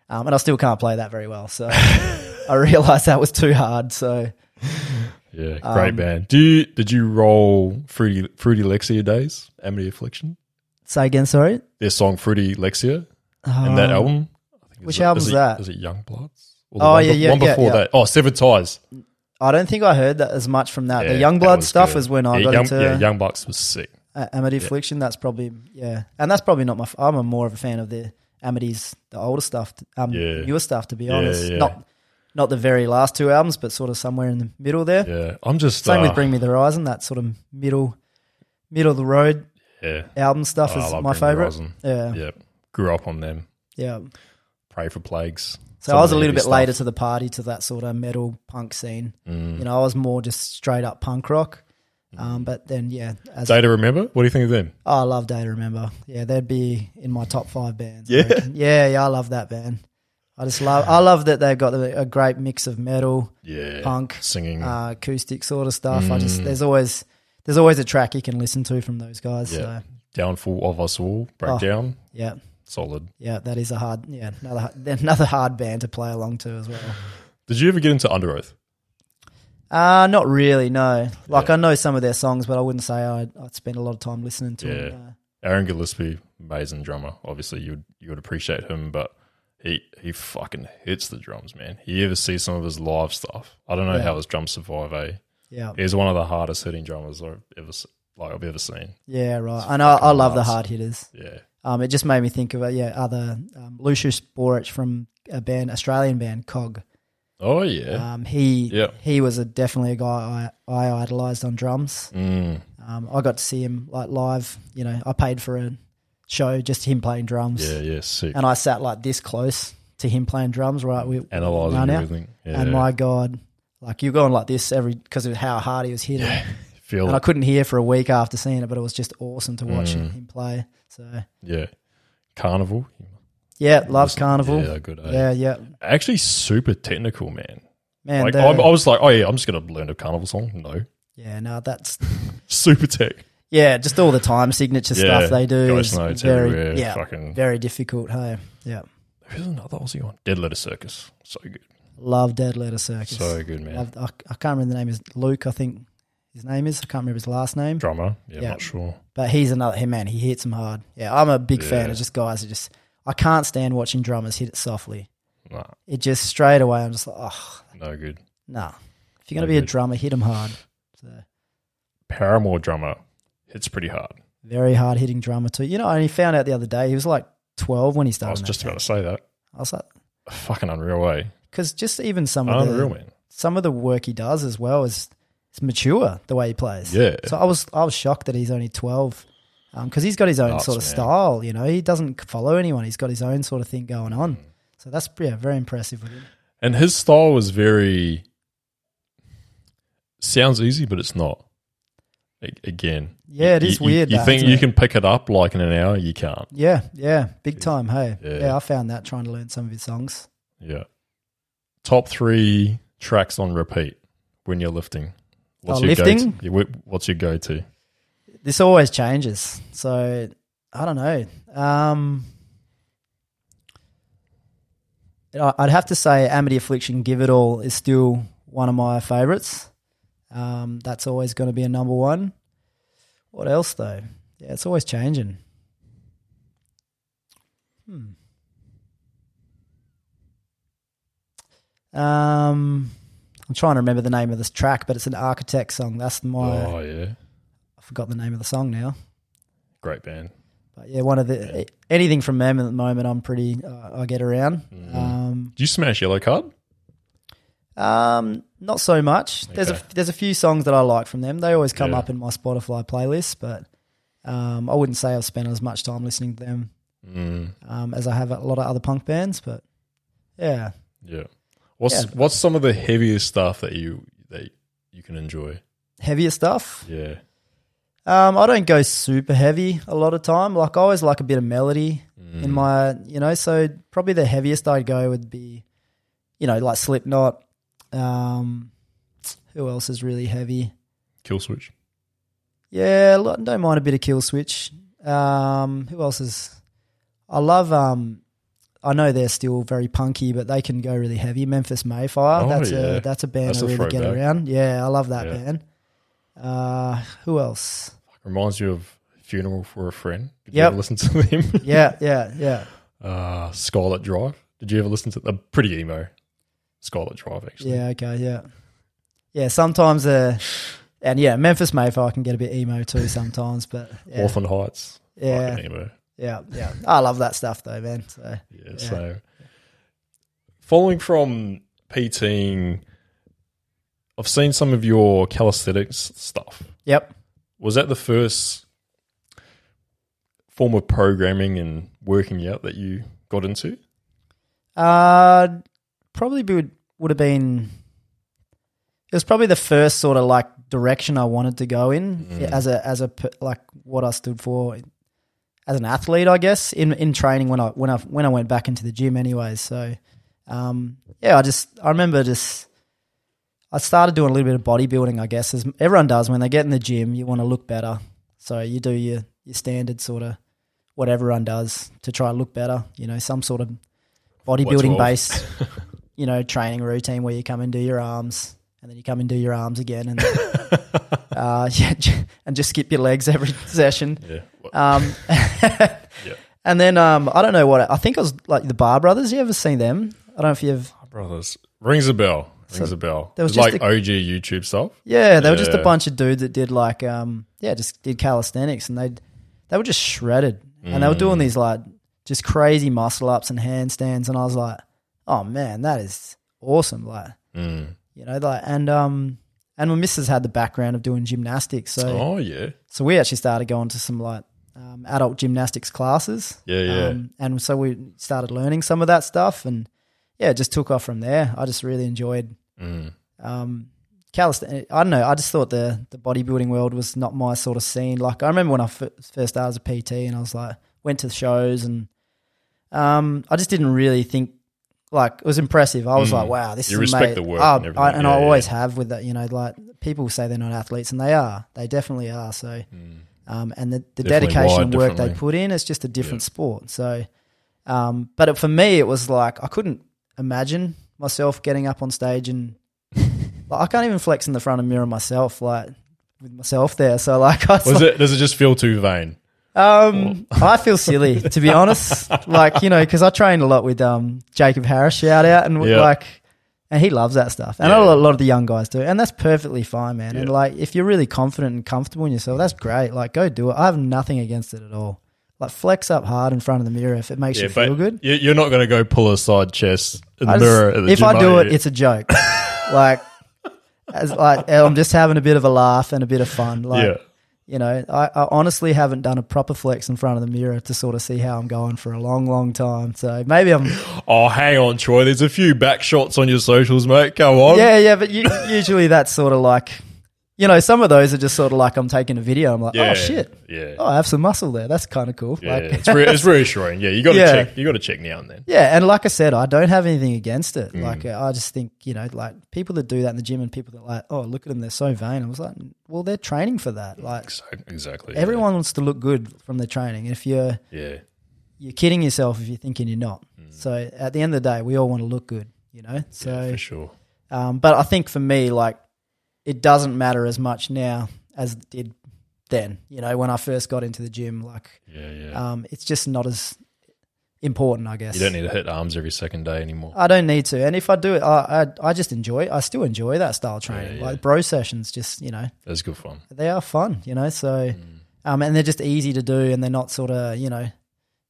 um, and I still can't play that very well. So I realized that was too hard. So yeah, um, great band. Do you did you roll Fruity Fruity Lexia days? Amity Affliction, say again, sorry. their song Fruity Lexia, and that Um, album. I think which album's is it, that? Is it Young Bloods? Or the Oh, one yeah, yeah, one before yeah. that. Oh, Severed Ties. I don't think I heard that as much from that. Yeah, the Young Blood stuff good. is when I yeah, got Young, into yeah, Young Bucks was sick. uh, Amity Affliction. That's probably yeah, and that's probably not my. f- I'm a more of a fan of the Amity's the older stuff, um, Yeah. newer stuff. To be Yeah, honest, yeah. not not the very last two albums, but sort of somewhere in the middle there. Yeah, I'm just Same uh, with Bring Me the Horizon. That sort of middle middle of the road Yeah, album stuff Oh, is my favorite. Yeah, yeah. Yeah, grew up on them. Yeah, Pray for plagues. So I was a little bit stuff. later to the party to that sort of metal punk scene. Mm. You know, I was more just straight up punk rock. Um, but then yeah, as Day to remember. What do you think of them? Oh, I love Day to Remember. Yeah, they'd be in my top five bands. Yeah? yeah, yeah. I love that band. I just love. I love that they've got a, great mix of metal, Yeah, punk, singing. uh, acoustic sort of stuff. I just Mm. there's always there's always a track you can listen to from those guys. Yeah. So Downfall of us all. Breakdown. yeah, Solid. yeah, that is a hard. Yeah, another another hard band to play along to as well. Did you ever get into Underoath? Uh not really. No, like Yeah. I know some of their songs, but I wouldn't say I'd, I'd spend a lot of time listening to Yeah. them. Uh, Aaron Gillespie, amazing drummer. Obviously, you would you would appreciate him, but he he fucking hits the drums, man. You ever see some of his live stuff? I don't know Yeah. how his drums survive. Eh? yeah, He's one of the hardest hitting drummers I've ever like I've ever seen. yeah, right. And I, I love the hard hitters. Yeah, Um, it just made me think of uh, yeah other um, Lucius Borich from a band Australian band Cog. Oh yeah. Um, he Yep. he was a, definitely a guy I, I idolized on drums. Mm, Um, I got to see him like live. You know, I paid for a show just him playing drums, yeah, yeah, sick. and I sat like this close to him playing drums. Right, we Analyzing everything. Yeah. and my god, like you're going like this every because of how hard he was hitting. feel And I couldn't hear for a week after seeing it, but it was just awesome to watch Mm. him play. So Yeah. Karnivool. yeah, loves Listen- Karnivool. Yeah, good. eh? Yeah, yeah, Actually, super technical, man. man. like I, I was like, oh yeah, I'm just gonna learn a Karnivool song. No, yeah, no, that's super tech. Yeah, just all the time signature Yeah, stuff they do ghost is notes very everywhere. yeah, Fucking. very difficult. Hey, yeah, Who's another Aussie one? Dead Letter Circus. So good. love Dead Letter Circus. So good, man. I, I can't remember the name is Luke. I think his name is. I can't remember his last name, Drummer. Yeah, Yeah. not sure. but he's another. Hey man, he hits them hard. Yeah, I'm a big fan Yeah. of just guys that just. I can't stand watching drummers hit it softly. Nah, It just straight away. I'm just like, oh no good. no. If you're gonna No be a good. drummer, hit them hard. So, Paramore drummer hits pretty hard. very hard hitting drummer too. You know, I only found out the other day he was like 12 when he started. I was just about to say that. I was like, Fucking unreal way. because just even some of Unreal, the man. some of the work he does as well is it's mature the way he plays. Yeah. So I was I was shocked that he's only 12 because he's got his own Nuts, sort of man. style. You know, he doesn't follow anyone. He's got his own sort of thing going on. Mm. So that's yeah, very impressive with him. And his style was very sounds easy, but it's not. Again, Yeah, it you, is weird. You, that, think you it? can pick it up like in an hour? You can't. Yeah, yeah, big time. Hey, Yeah. yeah. I found that trying to learn some of his songs. Yeah. Top three tracks on repeat when you're lifting. What's Oh, your lifting? Go-to? What's your go-to? This always changes. So I don't know. Um, I'd have to say Amity Affliction, Give It All is still one of my favorites. Um, that's always going to be a number one. What else though? Yeah, it's always changing. Hmm. Um, I'm trying to remember the name of this track, but it's an Architect song. That's my. Oh yeah, I forgot the name of the song now. great band. But yeah, one of the anything from them at the moment, I'm pretty. Uh, I get around. Mm-hmm. Um, Do you smash Yellowcard? Um, not so much. There's Okay. a there's a few songs that I like from them. They always come Yeah. up in my Spotify playlist, but um, I wouldn't say I've spent as much time listening to them Mm, um, as I have a lot of other punk bands. But yeah, yeah. What's Yeah. What's some of the heaviest stuff that you that you can enjoy? heavier stuff. Yeah. Um, I don't go super heavy a lot of time. Like I always like a bit of melody Mm. in my, you know. So probably the heaviest I'd go would be, you know, like Slipknot. Um, who else is really heavy? Killswitch. Yeah, don't mind a bit of Killswitch. Um, who else is? I love. Um, I know they're still very punky, but they can go really heavy. Memphis May Fire. Oh, that's yeah. a that's a band That's I really get around. Yeah, I love that Yeah. band. Uh, who else? Reminds you of Funeral for a Friend. Did you ever listen to them? Yeah, yeah, yeah. uh, Scarlet Drive. Did you ever listen to? Uh, pretty emo. Scarlet Drive, actually. Yeah, okay, yeah. Yeah, sometimes uh and yeah, Memphis May Fire can get a bit emo too sometimes, but yeah. Hawthorne Heights. Yeah, emo. yeah, yeah. I love that stuff though, man. So Yeah, So, following from PTing, I've seen some of your calisthenics stuff. Yep. Was that the first form of programming and working out that you got into? Uh probably would would have been it was probably the first sort of like direction I wanted to go in Mm. as a as a like what I stood for as an athlete, I guess in in training when I when I when I went back into the gym, anyways. So, um, yeah, I just I remember just I started doing a little bit of bodybuilding, I guess, as everyone does when they get in the gym. You want to look better, so you do your your standard sort of what everyone does to try to look better. You know, some sort of bodybuilding 12? you know, training routine where you come and do your arms, and then you come and do your arms again, and uh, yeah, and just skip your legs every session. Yeah. Um, And then um, I don't know what I think it was like the Bar Brothers. You ever seen them? I don't know if you've. Brothers. Rings a bell. Rings So a bell. there was just like a- OG YouTube stuff. Yeah, they were just a bunch of dudes that did like um, yeah, just did calisthenics, and they they were just shredded, and they were doing Mm. these like just crazy muscle ups and handstands, and I was like, oh man, that is awesome. Like Mm. you know, like and um and my missus had the background of doing gymnastics, so Oh yeah, so we actually started going to some like um, adult gymnastics classes. Yeah, yeah. Um, and so we started learning some of that stuff, and yeah, it just took off from there. I just really enjoyed mm. um, calisthenics. I don't know. I just thought the the bodybuilding world was not my sort of scene. Like I remember when I f- first started as a PT, and I was like, went to the shows, and um, I just didn't really think like it was impressive. I was Mm. like, wow, this You is respect amazing. the work Oh, and everything. I, and Yeah, I yeah. always have with that. You know, like people say they're not athletes, and they are. They definitely are. So. Um, and the, the Mm. Dedication and work they put in, it's just a different sport. So, um, but it, for me, it was like I couldn't imagine myself getting up on stage and like, I can't even flex in the front of mirror myself, like with myself there. So, like, I was Was like, it? Does it just feel too vain? Um, I feel silly to be honest. Like, you know, because I trained a lot with um, Jacob Harris, shout out, and Yeah. like, and he loves that stuff, and Yeah. a lot- of the young guys do, and that's perfectly fine, man. And like, if you're really confident and comfortable in yourself, that's great. Like, go do it. I have nothing against it at all. Like, flex up hard in front of the mirror if it makes Yeah, you feel good. you- you're not going to go pull a side chest in the just- mirror at the if gym, I do it, it's a joke. like, as like I'm just having a bit of a laugh and a bit of fun. Like, yeah. You know, I, I honestly haven't done a proper flex in front of the mirror to sort of see how I'm going for a long, long time. So maybe I'm, Oh, hang on, Troy. There's a few back shots on your socials, mate. Come on. yeah, yeah. But you, usually that's sort of like, you know, some of those are just sort of like I'm taking a video. I'm like, Yeah. oh shit, Yeah. oh I have some muscle there. That's kind of cool. yeah. Like, it's, re- it's reassuring. Yeah, you got to Yeah. check. You got to check now and then. yeah, and like I said, I don't have anything against it. Mm. Like I just think you know, like people that do that in the gym and people that like, oh look at them, they're so vain. I was like, well, they're training for that. Like Exac- Exactly. everyone wants to look good from their training. If you're Yeah. you're kidding yourself if you're thinking you're not. Mm. So at the end of the day, we all want to look good, you know. So, yeah, for sure. um, but I think for me, like, it doesn't matter as much now as it did then. You know, when I first got into the gym, like, Yeah, yeah. um, it's just not as important, I guess. you don't need to hit arms every second day anymore. I don't need to, and if I do it, I I, I just enjoy. I still enjoy that style of training. yeah. Like bro sessions, just you know, That's good fun. they are fun, you know. So, Mm. um, and they're just easy to do, and they're not sort of, you know,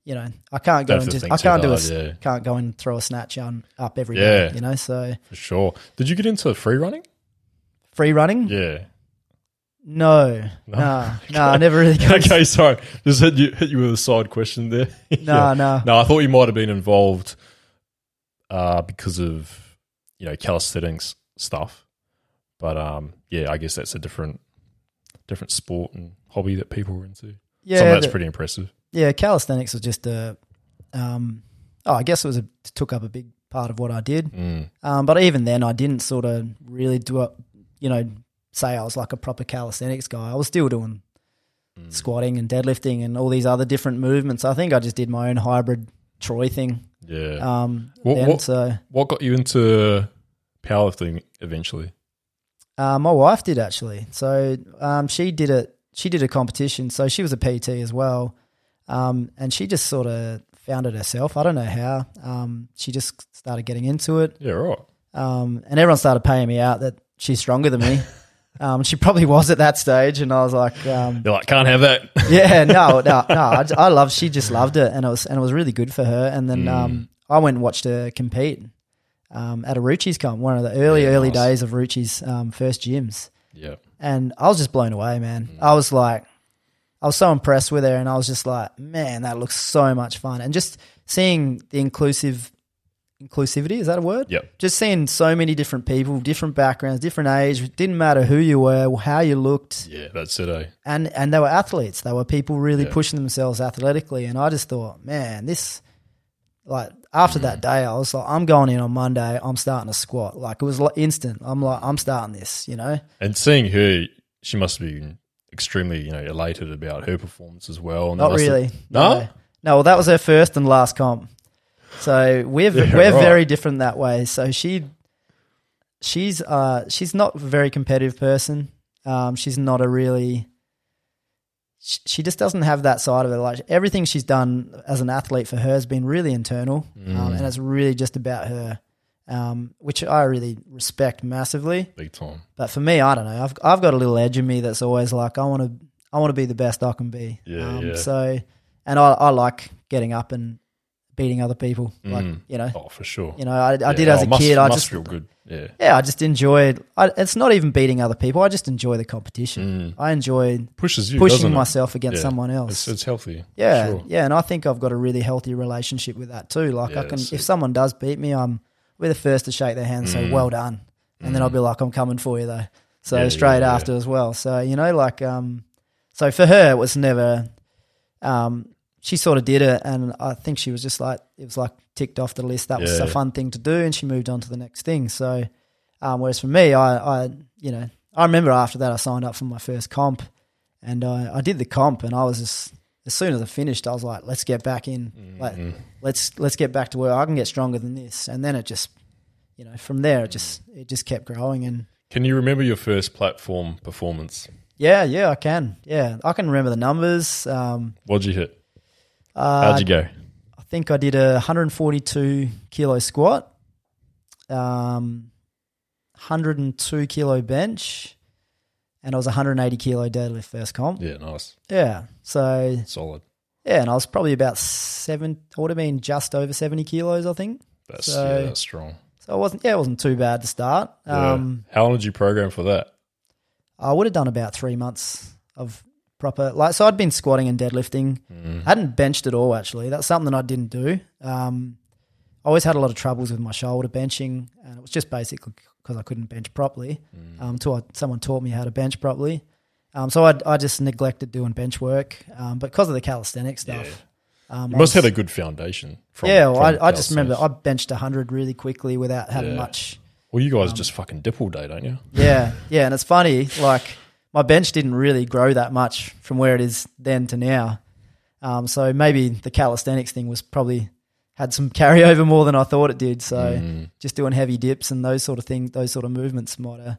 you know, I can't go Don't and just, I can't do a, yeah. can't go and throw a snatch on up every day, Yeah. you know. So For sure. Did you get into free running? Free running, Yeah. no, No? nah, nah, I never really. Got okay, sorry. Just hit you hit you with a side question there. Nah, nah. No, I thought you might have been involved uh, because of you know calisthenics stuff, but um, yeah, I guess that's a different different sport and hobby that people were into. yeah, Something that's the- pretty impressive. yeah, calisthenics was just a, um, oh, I guess it was a took up a big part of what I did. Mm. Um, but even then, I didn't sort of really do it, you know, say I was like a proper calisthenics guy. I was still doing Mm. squatting and deadlifting and all these other different movements. I think I just did my own hybrid Troy thing. Yeah. Um, What- then, what- so what got you into powerlifting eventually? uh, my wife did actually. So um, she did it. She did a competition. So she was a PT as well, um, and she just sort of found it herself. I don't know how. Um, she just started getting into it. Yeah, right. um, and everyone started paying me out that she's stronger than me. um, she probably was at that stage, and I was like, um, You're like, can't have that. yeah, no, no, no. I, I love. She just loved it, and it was and it was really good for her. And then Mm. um, I went and watched her compete um, at a Ruchi's comp, one of the early Yeah, early nice. days of Ruchi's um, first gyms, yeah. and I was just blown away, man. Mm. I was like, I was so impressed with her, and I was just like, man, that looks so much fun, and just seeing the inclusive inclusivity is that a word? Yep. just seeing so many different people, different backgrounds, different age. It didn't matter who you were, how you looked, Yeah, that's it, eh? and and they were athletes. They were people really Yeah. pushing themselves athletically. And I just thought, man, this like after Mm. that day, I was like, I'm going in on Monday. I'm starting to squat. Like it was like instant. I'm like, I'm starting this. You know? And seeing her, she must have been extremely, you know, elated about her performance as well. And Not must have- really. No? No. Well, that was her first and last comp. So we're Yeah, we're right. very different that way. So she she's uh she's not a very competitive person. Um, she's not a really. She, she just doesn't have that side of it. Like everything she's done as an athlete for her has been really internal, Mm. um, and it's really just about her, um, which I really respect massively. Big time. But for me, I don't know. I've I've got a little edge in me that's always like I want to I want to be the best I can be. Yeah, um, yeah. So, and I I like getting up and beating other people. Like you know, Oh, for sure. you know, I, I Yeah, did as oh, a must, kid. I just feel good. Yeah. yeah, I just enjoyed. I, it's not even beating other people. I just enjoy the competition. I enjoy Pushes you, pushing doesn't it? myself against Yeah. someone else. It's, it's healthy. Yeah, sure. yeah, and I think I've got a really healthy relationship with that too. Like Yeah, I can, if someone does beat me, I'm we're the first to shake their hand, and say well done, and then I'll be like, I'm coming for you though. So Mm. Yeah, straight yeah, after as well. So you know, like, um, so for her it was never, um, she sort of did it, and I think she was just like it was like ticked off the list. That was a fun thing to do, and she moved on to the next thing. So, um, whereas for me, I, I, you know, I remember after that I signed up for my first comp, and I, I did the comp, and I was just as soon as I finished, I was like, let's get back in, like, let's let's get back to where I can get stronger than this, and then it just, you know, from there it just it just kept growing, and Can you remember your first platform performance? yeah, yeah, I can, yeah, I can remember the numbers. Um, What'd you hit? Uh, How'd you go? I think I did a 142 kilo squat, um, 102 kilo bench, and I was 180 kilo deadlift first comp. Yeah, nice. Yeah. So Solid. yeah, and I was probably about seven. I would have been just over 70 kilos, I think. That's So- yeah, that's strong. So it wasn't. Yeah, it wasn't too bad to start. Yeah. Um, How long did you program for that? I would have done about three months of proper like. So I'd been squatting and deadlifting. Mm. I hadn't benched at all actually. That's something that I didn't do. Um, I always had a lot of troubles with my shoulder benching, and it was just basically because I couldn't bench properly. Mm. Um, until I, someone taught me how to bench properly. Um, so I, I just neglected doing bench work. Um, but because of the calisthenic stuff, um, You I must was- have had a good foundation. From, yeah. Well, from I, I just remember. I benched hundred really quickly without having Yeah. much. Well, you um, guys just fucking dip all day, don't you? Yeah, yeah, and it's funny. Like my bench didn't really grow that much from where it is then to now. Um, so maybe the calisthenics thing was probably had some carryover more than I thought it did. So Mm. just doing heavy dips and those sort of things, those sort of movements might have,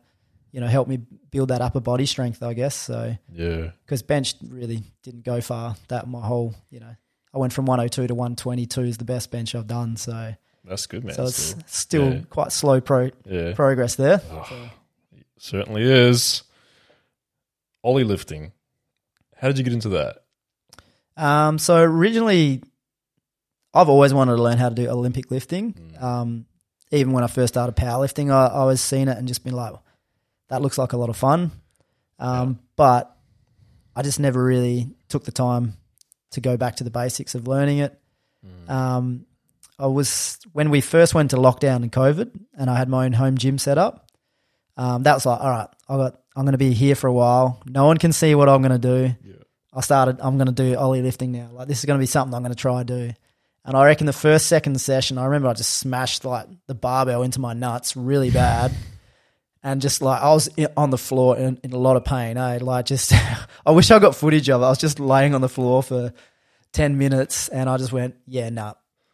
you know, helped me build that upper body strength, I guess. So Yeah. because bench really didn't go far. That my whole, you know, I went from 102 to 122 is the best bench I've done. So That's good, man. so it's still. still Yeah. quite slow pro Yeah. progress there. Certainly is. Ollie lifting. How did you get into that? Um, so originally, I've always wanted to learn how to do Olympic lifting. Mm. Um, even when I first started powerlifting, I, I was seeing it and just been like, that looks like a lot of fun. Um, But I just never really took the time to go back to the basics of learning it. Mm. Um, I was when we first went to lockdown and COVID, and I had my own home gym set up. Um, that was like, all right, I got, I'm going to be here for a while. No one can see what I'm going to do. Yeah. I started, I'm going to do Ollie lifting now. Like this is going to be something I'm going to try to do. And I reckon the first second session, I remember I just smashed like the barbell into my nuts really bad. And just like I was on the floor in, in a lot of pain. Eh? Like just, I wish I got footage of it. I was just laying on the floor for ten minutes, and I just went, "Yeah, nah,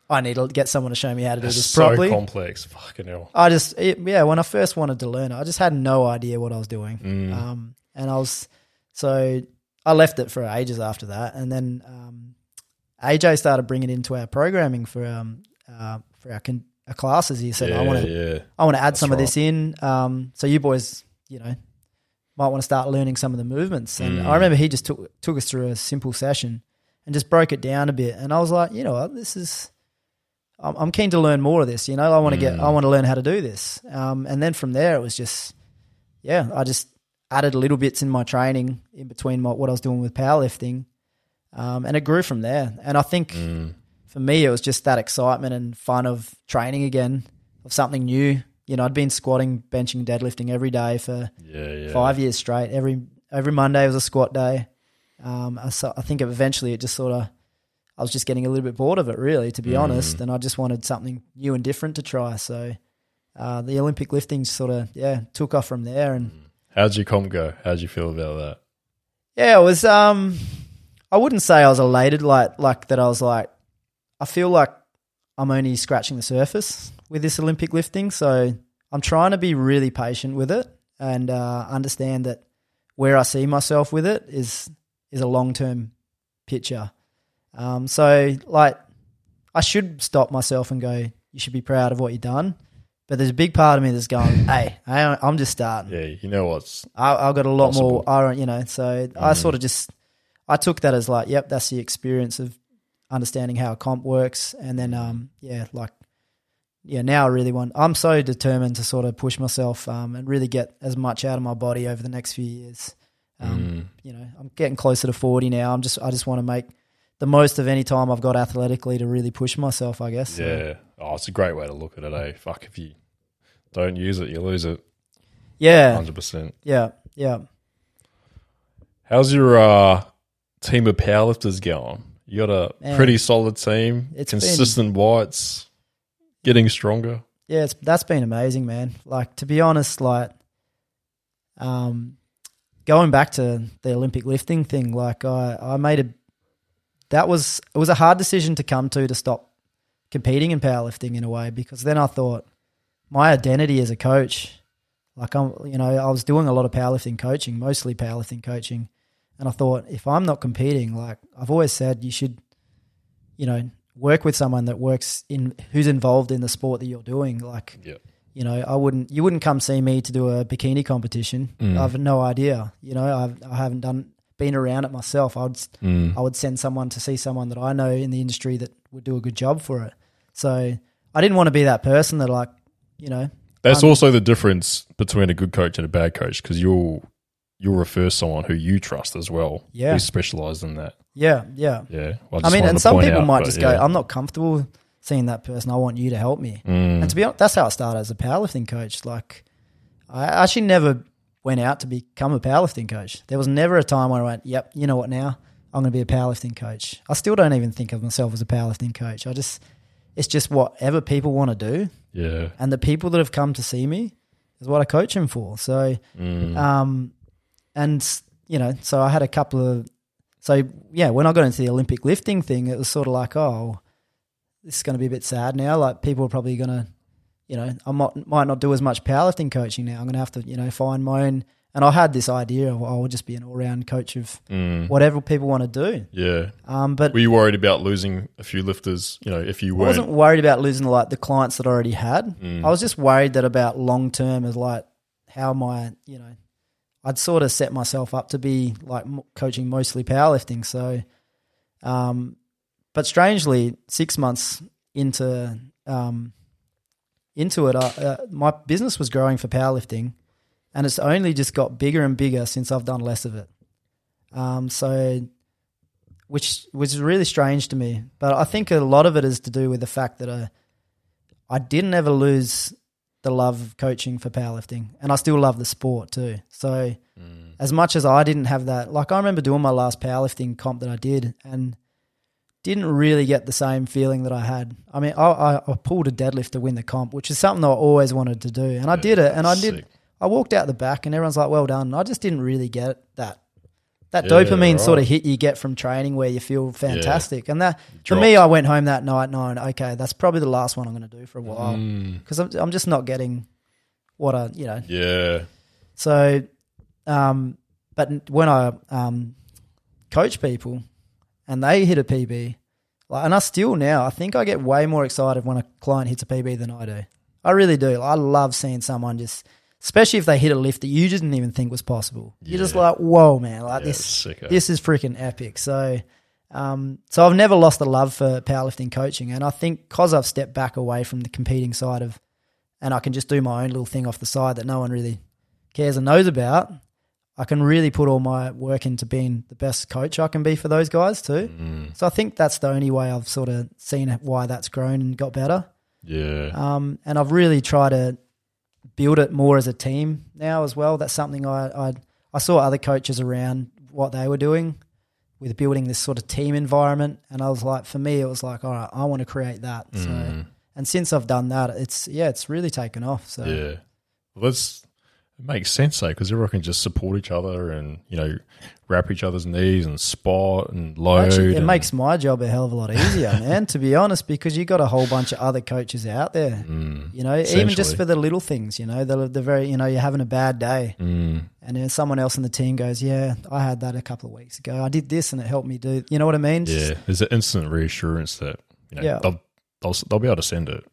I need to get someone to show me how to do It's this so properly." complex. Fucking hell. I just, it, yeah, when I first wanted to learn it, I just had no idea what I was doing. Mm. Um, and I was, so I left it for ages after that. And then um, AJ started bringing it into our programming for um, uh, for our, con- our classes. He said, yeah, I want to, yeah. I want to add That's some of this in. Um, so you boys, you know, might want to start learning some of the movements. And Mm. I remember he just took took us through a simple session and just broke it down a bit. And I was like, you know what, this is. I'm, I'm keen to learn more of this. You know, I want to get, Mm. I want to learn how to do this. Um, and then from there, it was just, yeah, I just added little bits in my training in between my, what I was doing with powerlifting, um, and it grew from there. And I think Mm. for me, it was just that excitement and fun of training again, of something new. You know, I'd been squatting, benching, deadlifting every day for Yeah, yeah. five years straight. Every every Monday was a squat day. Um, I, so I think eventually it just sort of, I was just getting a little bit bored of it, really, to be Mm. honest, and I just wanted something new and different to try. So uh, the Olympic lifting sort of, yeah, took off from there, and How'd your comp go? How'd you feel about that? yeah, it was. Um, I wouldn't say I was elated, like like that. I was like, I feel like I'm only scratching the surface with this Olympic lifting, so I'm trying to be really patient with it and uh, understand that where I see myself with it is is a long term picture. Um, so like, I should stop myself and go, you should be proud of what you've done. But there's a big part of me that's going, hey, I- I'm just starting. Yeah, you know what's I, I've got a lot Possible. more, I, don't, you know, so I sort of just, I took that as like, yep, that's the experience of, understanding how a comp works, and then um, yeah, like yeah, now I really want. I'm so determined to sort of push myself um, and really get as much out of my body over the next few years. Um, Mm. You know, I'm getting closer to 40 now. I'm just I just want to make the most of any time I've got athletically to really push myself. I guess. Yeah. Oh, it's a great way to look at it, eh? Fuck, if you don't use it, you lose it yeah, 100%. yeah, yeah. How's your uh, team of powerlifters going? You got a Man. pretty solid team, It's been- consistent whites, getting stronger. Yeah, it's that's been amazing, man. Like to be honest, like um going back to the Olympic lifting thing, like I, I made a that was it was a hard decision to come to to stop competing in powerlifting in a way because then I thought my identity as a coach, like I'm you know, I was doing a lot of powerlifting coaching, mostly powerlifting coaching. And I thought if I'm not competing, like I've always said you should, you know, work with someone that works in who's involved in the sport that you're doing. Like Yeah. you know, I wouldn't you wouldn't come see me to do a bikini competition. Mm. I've no idea. You know, I've I haven't done been around it myself. I would Mm. I would send someone to see someone that I know in the industry that would do a good job for it. So I didn't want to be that person that like, you know, That's Um, also the difference between a good coach and a bad coach because you'll you'll refer someone who you trust as well. Yeah. who's specialised in that. yeah, yeah. Yeah, Well, I just mean, and some people out, might just yeah. go, I'm not comfortable seeing that person. I want you to help me. Mm. And to be honest, that's how I started as a powerlifting coach. Like, I actually never went out to become a powerlifting coach. There was never a time where I went, "Yep, you know what? Now I'm going to be a powerlifting coach." I still don't even think of myself as a powerlifting coach. I just, it's just whatever people want to do, yeah, and the people that have come to see me is what I coach them for. So, Mm. um, and you know, so I had a couple of, so yeah, when I got into the Olympic lifting thing, it was sort of like, oh, this is going to be a bit sad now. Like people are probably going to, you know, I might might not do as much powerlifting coaching now. I'm going to have to, you know, find my own. And I had this idea of I'll just be an all round coach of Mm. whatever people want to do. yeah. Um, but Were you worried about losing a few lifters? You know, if you weren't, wasn't worried about losing like the clients that I already had. Mm. I was just worried that about long term is like how my you know I'd sort of set myself up to be like coaching mostly powerlifting. So, um, but strangely, six months into um, into it, I, uh, my business was growing for powerlifting, and it's only just got bigger and bigger since I've done less of it. Um, so, which was really strange to me, but I think a lot of it is to do with the fact that I, I didn't ever lose the love of coaching for powerlifting, and I still love the sport too. So, Mm. as much as I didn't have that, like I remember doing my last powerlifting comp that I did, and didn't really get the same feeling that I had. I mean, I, I, pulled a deadlift to win the comp, which is something that I always wanted to do, and I did it, and I did. Sick. I walked out the back, and everyone's like, "Well done." I just didn't really get that. That Yeah, dopamine sort of hit you get from training, where you feel fantastic, and that for me, I went home that night knowing, okay, that's probably the last one I'm going to do for a while Mm. because I'm, I'm just not getting what I, you know. Yeah, So, um, but when I um, coach people and they hit a PB, like, and I still now, I think I get way more excited when a client hits a PB than I do. I really do. I love seeing someone just, especially if they hit a lift that you didn't even think was possible. You're just like, whoa, man, like yeah, this, this is freaking epic. So, um, so I've never lost the love for powerlifting coaching, and I think because I've stepped back away from the competing side of, and I can just do my own little thing off the side that no one really cares and knows about. I can really put all my work into being the best coach I can be for those guys too. Mm. So I think that's the only way I've sort of seen why that's grown and got better. Yeah, Um, and I've really tried to build it more as a team now as well. That's something I I, I saw other coaches around what they were doing with building this sort of team environment, and I was like, for me, it was like, all right, I want to create that. So, Mm. and since I've done that, it's yeah, it's really taken off. So yeah. That's it makes sense, though, because everyone can just support each other and you know wrap each other's knees and spot and load. Actually, it and- makes my job a hell of a lot easier, man. To be honest, because you got a whole bunch of other coaches out there. Mm. You know, even just for the little things. You know, the the very you know you're having a bad day, Mm. and then someone else in the team goes, "Yeah, I had that a couple of weeks ago. I did this, and it helped me do." You know what I mean? Yeah, there's an instant reassurance that you know Yeah. they'll, they'll they'll be able to send it.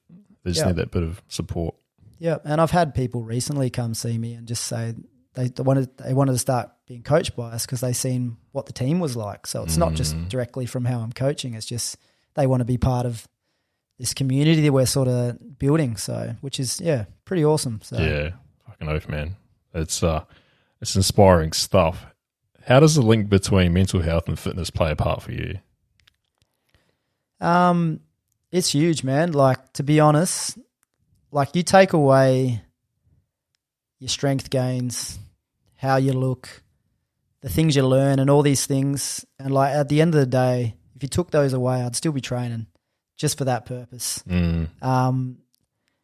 They just Yeah. need that bit of support. Yeah, and I've had people recently come see me and just say, they, wanted they wanted to start being coached by us because they seen what the team was like. So it's not just Mm. directly from how I'm coaching. It's just they want to be part of this community that we're sort of building. So which is yeah, pretty awesome. So Yeah, fucking oath, man. It's uh, it's inspiring stuff. How does the link between mental health and fitness play a part for you? Um, it's huge, man. Like to be honest, like you take away your strength gains, how you look, the things you learn, and all these things, and like at the end of the day, if you took those away, I'd still be training just for that purpose. Mm, Um,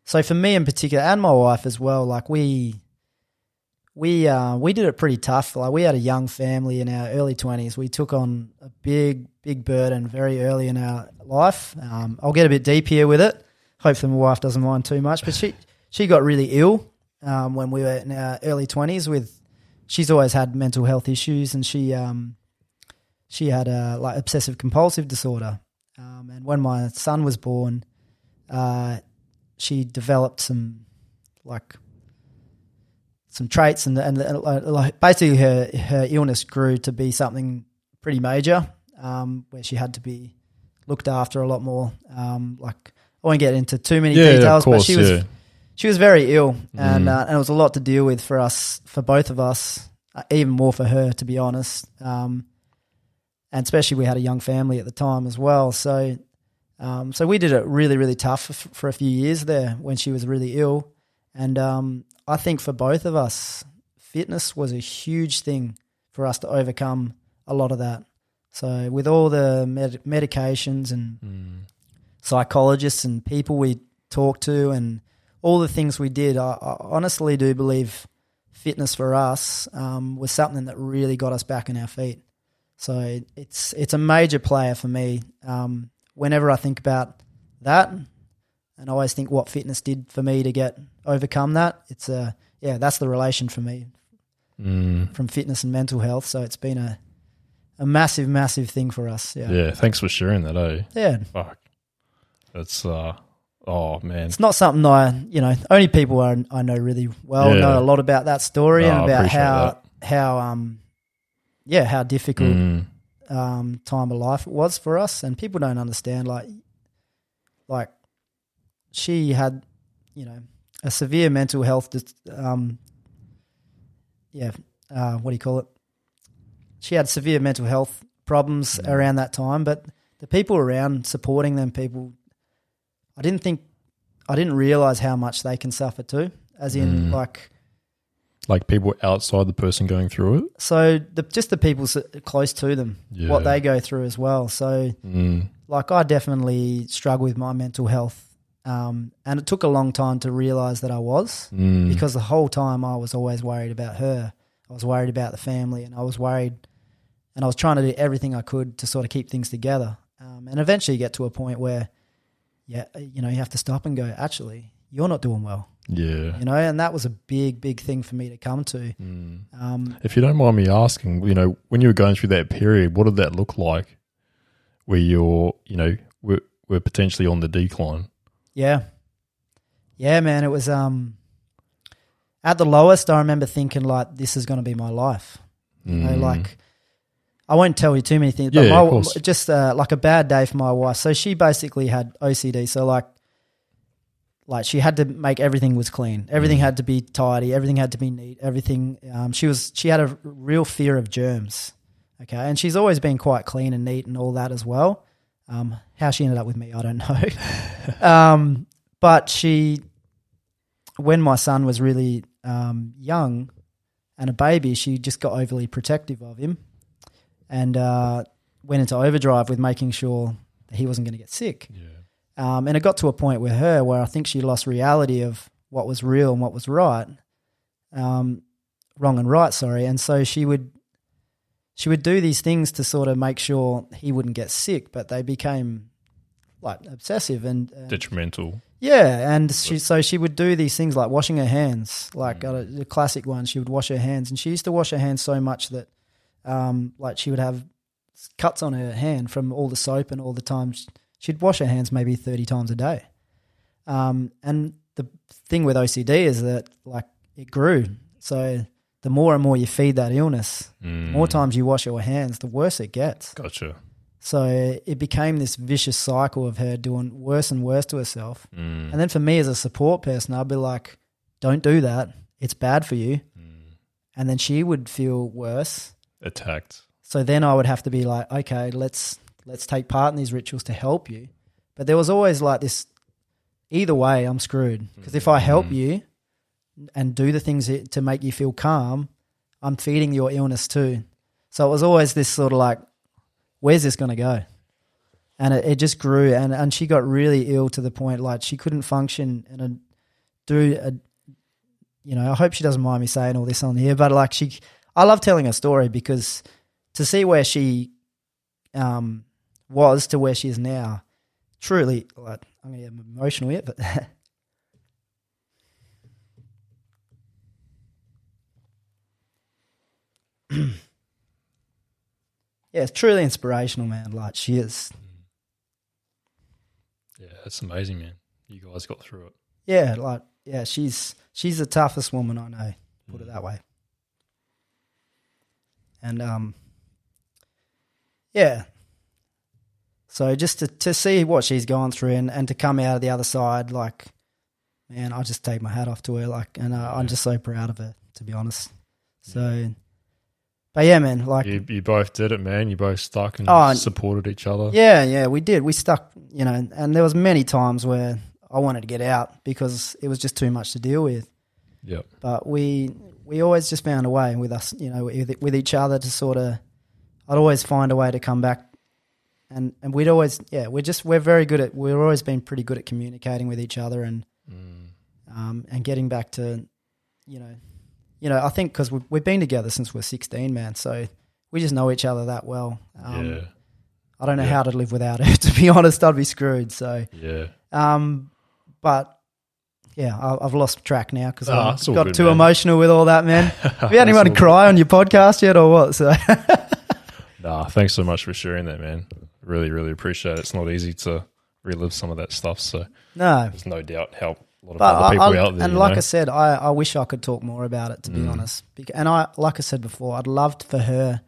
so for me in particular, and my wife as well, like we, we, uh, we did it pretty tough. Like we had a young family in our early twenties. We took on a big, big burden very early in our life. Um, I'll get a bit deep here with it. Hopefully my wife doesn't mind too much, but she, she got really ill, um, when we were in our early twenties with, she's always had mental health issues and she, um, she had a like obsessive compulsive disorder. Um, and when my son was born, uh, she developed some like some traits and and, and like basically her her illness grew to be something pretty major um, where she had to be looked after a lot more um, like I won't get into too many yeah, details course. but she was yeah. she was very ill and Mm. uh, and it was a lot to deal with for us for both of us uh, even more for her to be honest um, and especially we had a young family at the time as well so um, so we did it really really tough for, for a few years there when she was really ill and um, I think for both of us fitness was a huge thing for us to overcome a lot of that so with all the med- medications and Mm, psychologists and people we talked to and all the things we did, I, I honestly do believe fitness for us um, was something that really got us back on our feet. So it's it's a major player for me. Um, whenever I think about that, and I always think what fitness did for me to get overcome that, it's a yeah, that's the relation for me mm. from fitness and mental health. So it's been a a massive, massive thing for us. Yeah, Yeah, thanks for sharing that, eh? yeah. Fuck. That's uh oh man. It's not something I, you know, only people I, I know really well Yeah. know a lot about that story No, and about how how um yeah how difficult Mm, um time of life it was for us. And people don't understand like like she had you know a severe mental health um yeah uh what do you call it? She had severe mental health problems around that time but the people around supporting them people I didn't think I didn't realize how much they can suffer too as in Mm. like like people outside the person going through it. so the just the people s- close to them Yeah. what they go through as well so Mm, like I definitely struggle with my mental health. Um, and it took a long time to realize that I was mm, because the whole time I was always worried about her. I was worried about the family and I was worried and I was trying to do everything I could to sort of keep things together. Um, and eventually you get to a point where, yeah, you know, you have to stop and go, actually, you're not doing well, yeah. you know, and that was a big, big thing for me to come to. Mm. Um, If you don't mind me asking, you know, when you were going through that period, what did that look like? Where you're, you know, we're, we're potentially on the decline. Yeah. Yeah, man. It was um at the lowest I remember thinking like this is gonna be my life. You know, Mm. like I won't tell you too many things, but Yeah, my, of course. just uh, like a bad day for my wife. So she basically had OCD. So like, like she had to make everything was clean. Everything Mm. had to be tidy. Everything had to be neat. Everything. Um, she was she had a real fear of germs. Okay, and she's always been quite clean and neat and all that as well. Um, how she ended up with me, I don't know. um, but she, when my son was really um, young and a baby, she just got overly protective of him and uh, went into overdrive with making sure that he wasn't going to get sick. Yeah. Um, and it got to a point with her where I think she lost reality of what was real and what was right, um, wrong and right. Sorry, and so she would she would do these things to sort of make sure he wouldn't get sick, but they became like obsessive and, and Detrimental. yeah, and she so she would do these things like washing her hands, like uh, the classic one. She would wash her hands, and she used to wash her hands so much that, um, like she would have cuts on her hand from all the soap and all the times she'd wash her hands maybe thirty times a day. Um, and the thing with OCD is that like it grew, so the more and more you feed that illness, Mm. the more times you wash your hands, the worse it gets. Gotcha. So it became this vicious cycle of her doing worse and worse to herself. Mm. And then for me as a support person, I'd be like, don't do that. It's bad for you. Mm. And then she would feel worse. Attacked. So then I would have to be like, okay, let's let's take part in these rituals to help you. But there was always like this either way, I'm screwed. Because if I help Mm. you and do the things to make you feel calm, I'm feeding your illness too. So it was always this sort of like, where's this going to go? And it, it just grew, and, and she got really ill to the point like she couldn't function and a, do a, you know. I hope she doesn't mind me saying all this on here, but like she, I love telling her story because to see where she um, was to where she is now, truly, like I'm gonna get emotional here, but yeah, it's truly inspirational, man. Like she is, Yeah, that's amazing, man. You guys got through it. yeah, like yeah, she's she's the toughest woman I know. Put it Mm. that way. And um, yeah. So just to to see what she's gone through and, and to come out of the other side, like, man, I just take my hat off to her. Like, and uh, I'm just so proud of her, to be honest. So, but yeah, man, like, You, you both did it, man. You both stuck and Oh, supported each other. Yeah, yeah, we did. We stuck, you know, and there was many times where I wanted to get out because it was just too much to deal with. Yep. But we we always just found a way with us, you know, with, with each other to sort of. I'd always find a way to come back, and and we'd always yeah we're just we're very good at we've always been pretty good at communicating with each other and Mm. um and getting back to, you know, you know I think because we've, we've been together since we're sixteen, man. So we just know each other that well. Um, yeah. I don't know Yeah. how to live without her. To be honest, I'd be screwed. So, Yeah. um, but yeah, I, I've lost track now because Ah, I it's all got good, too man. emotional with all that, man. Have you had anyone cry on your podcast yet, or what? So, Nah, thanks so much for sharing that, man. Really, really appreciate it. It's not easy to relive some of that stuff. So no, there's no doubt help a lot of but other I, people I- out there. and you like know? I said, I, I wish I could talk more about it. To be Mm. honest, Bec- and I, like I said before, I'd loved for her.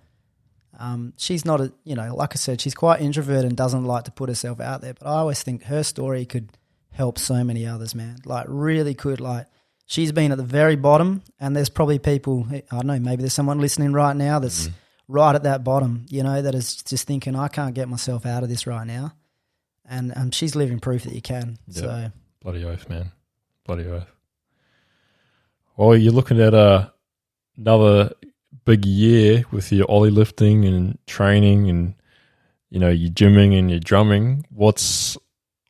Um, she's not a, you know, like I said, she's quite introverted and doesn't like to put herself out there. But I always think her story could help so many others, man. Like really could. Like she's been at the very bottom, and there's probably people. I don't know. Maybe there's someone listening right now that's Mhm. right at that bottom. You know, that is just thinking, I can't get myself out of this right now. And um, she's living proof that you can. Yeah. So Bloody oath, man. Bloody oath. Well, you're looking at uh, another big year with your Oly lifting and training and you know your gymming and your drumming. What's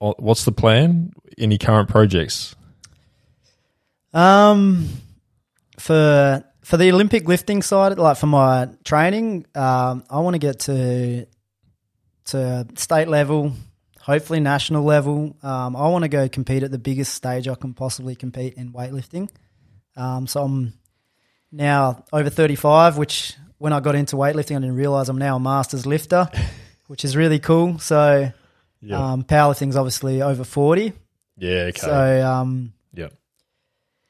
what's the plan? Any current projects? Um, for for the Olympic lifting side, like for my training, um, I want to get to to state level, hopefully national level. Um, I want to go compete at the biggest stage I can possibly compete in weightlifting. Um, so I'm now over 35, which when I got into weightlifting, I didn't realize I'm now a masters lifter, which is really cool. So Yeah, um, powerlifting's obviously over 40. yeah, okay, So um, yeah,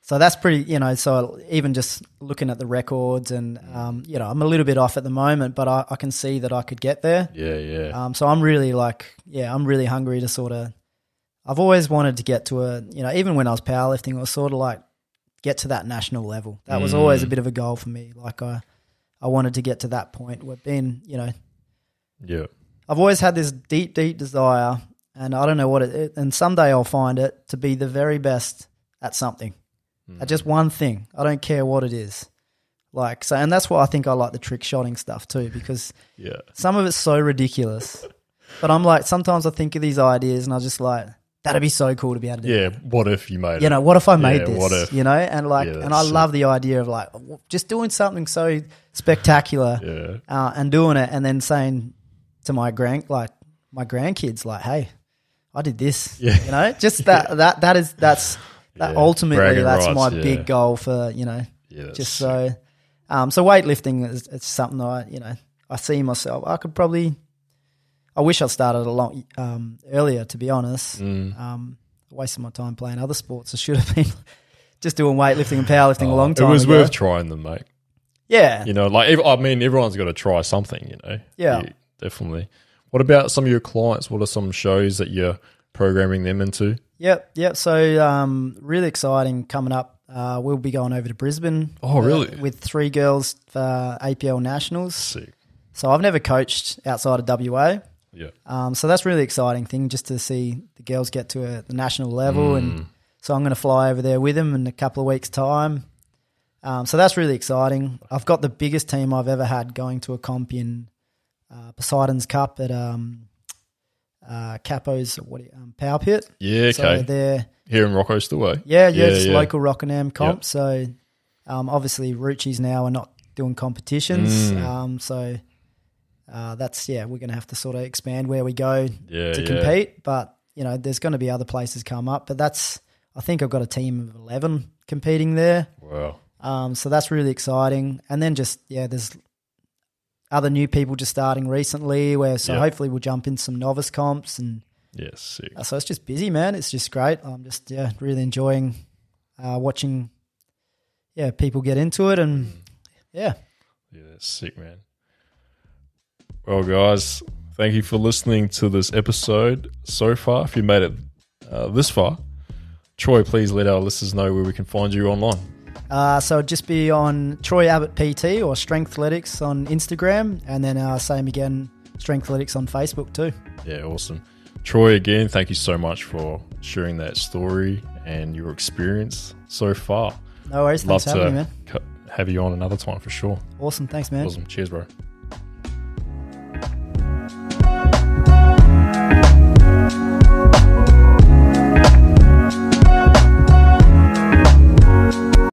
so that's pretty, you know. So even just looking at the records, and um, you know, I'm a little bit off at the moment, but I, I can see that I could get there. yeah, yeah, Um, so I'm really like, yeah, I'm really hungry to sort of. I've always wanted to get to a, you know, even when I was powerlifting, it was sort of like get to that national level. That was always a Mm. bit of a goal for me. Like I, I wanted to get to that point. We've been, you know, yeah, I've always had this deep, deep desire, and I don't know what it. it and someday I'll find it to be the very best at something, at just one thing. I don't care what it is. Like so, and that's why I think I like the trick shotting stuff too, because yeah, some of it's so ridiculous. But I'm like, sometimes I think of these ideas, and I just like, that'd be so cool to be able to do. yeah. What if you made You it? know, what if I made Yeah, this? what if? You know, and like, Yeah, and I sick. love the idea of like just doing something so spectacular Yeah, uh, and doing it, and then saying to my grand like my grandkids like, "Hey, I did this." Yeah. You know, just that that that is that's that Yeah. ultimately that's rights, my yeah. big goal for you know yeah. just so um so weightlifting is it's something I you know I see myself I could probably I wish I'd started a lot um earlier to be honest Mm. um wasting my time playing other sports I should have been just doing weightlifting and powerlifting a Oh, long time It was ago. worth trying them, mate. Yeah. You know, like I mean, everyone's got to try something. You know. Yeah. You- definitely. What about some of your clients? What are some shows that you're programming them into? Yep, yep. So um, really exciting coming up. Uh, we'll be going over to Brisbane. Oh, uh, really? with three girls for APL Nationals. Sick. So I've never coached outside of WA. Yeah. Um, so that's really exciting thing just to see the girls get to a, the national level, Mm. and so I'm going to fly over there with them in a couple of weeks' time. Um, so that's really exciting. I've got the biggest team I've ever had going to a comp in uh, Poseidon's Cup at um, uh, Capo's what you- um, Power Pit. Yeah. So Okay. they're Here in Rocco still, Stillway. yeah, yeah, it's yeah. local Rockingham comp. Yep. So um, obviously Ruchis now are not doing competitions. Mm. Um, so uh, that's yeah, we're going to have to sort of expand where we go Yeah. to yeah. compete. But you know, there's going to be other places come up. But that's I think I've got a team of eleven competing there. Wow. Um, so that's really exciting. And then just yeah, there's other new people just starting recently. Where so Yep. hopefully we'll jump in some novice comps and Yeah. Uh, so it's just busy, man. It's just great. I'm just yeah, really enjoying uh, watching yeah people get into it and yeah. Yeah, that's sick, man. Well, guys, thank you for listening to this episode so far. If you made it uh, this far, Troy, please let our listeners know where we can find you online. Uh, so just be on Troy Abbott PT or Strengthletics on Instagram, and then uh, same again, Strengthletics on Facebook too. Yeah, awesome. Troy, again, thank you so much for sharing that story and your experience so far. No worries. Love Thanks for having to me, man. have you on another time for sure. Awesome. Thanks, man. Awesome. Cheers, bro.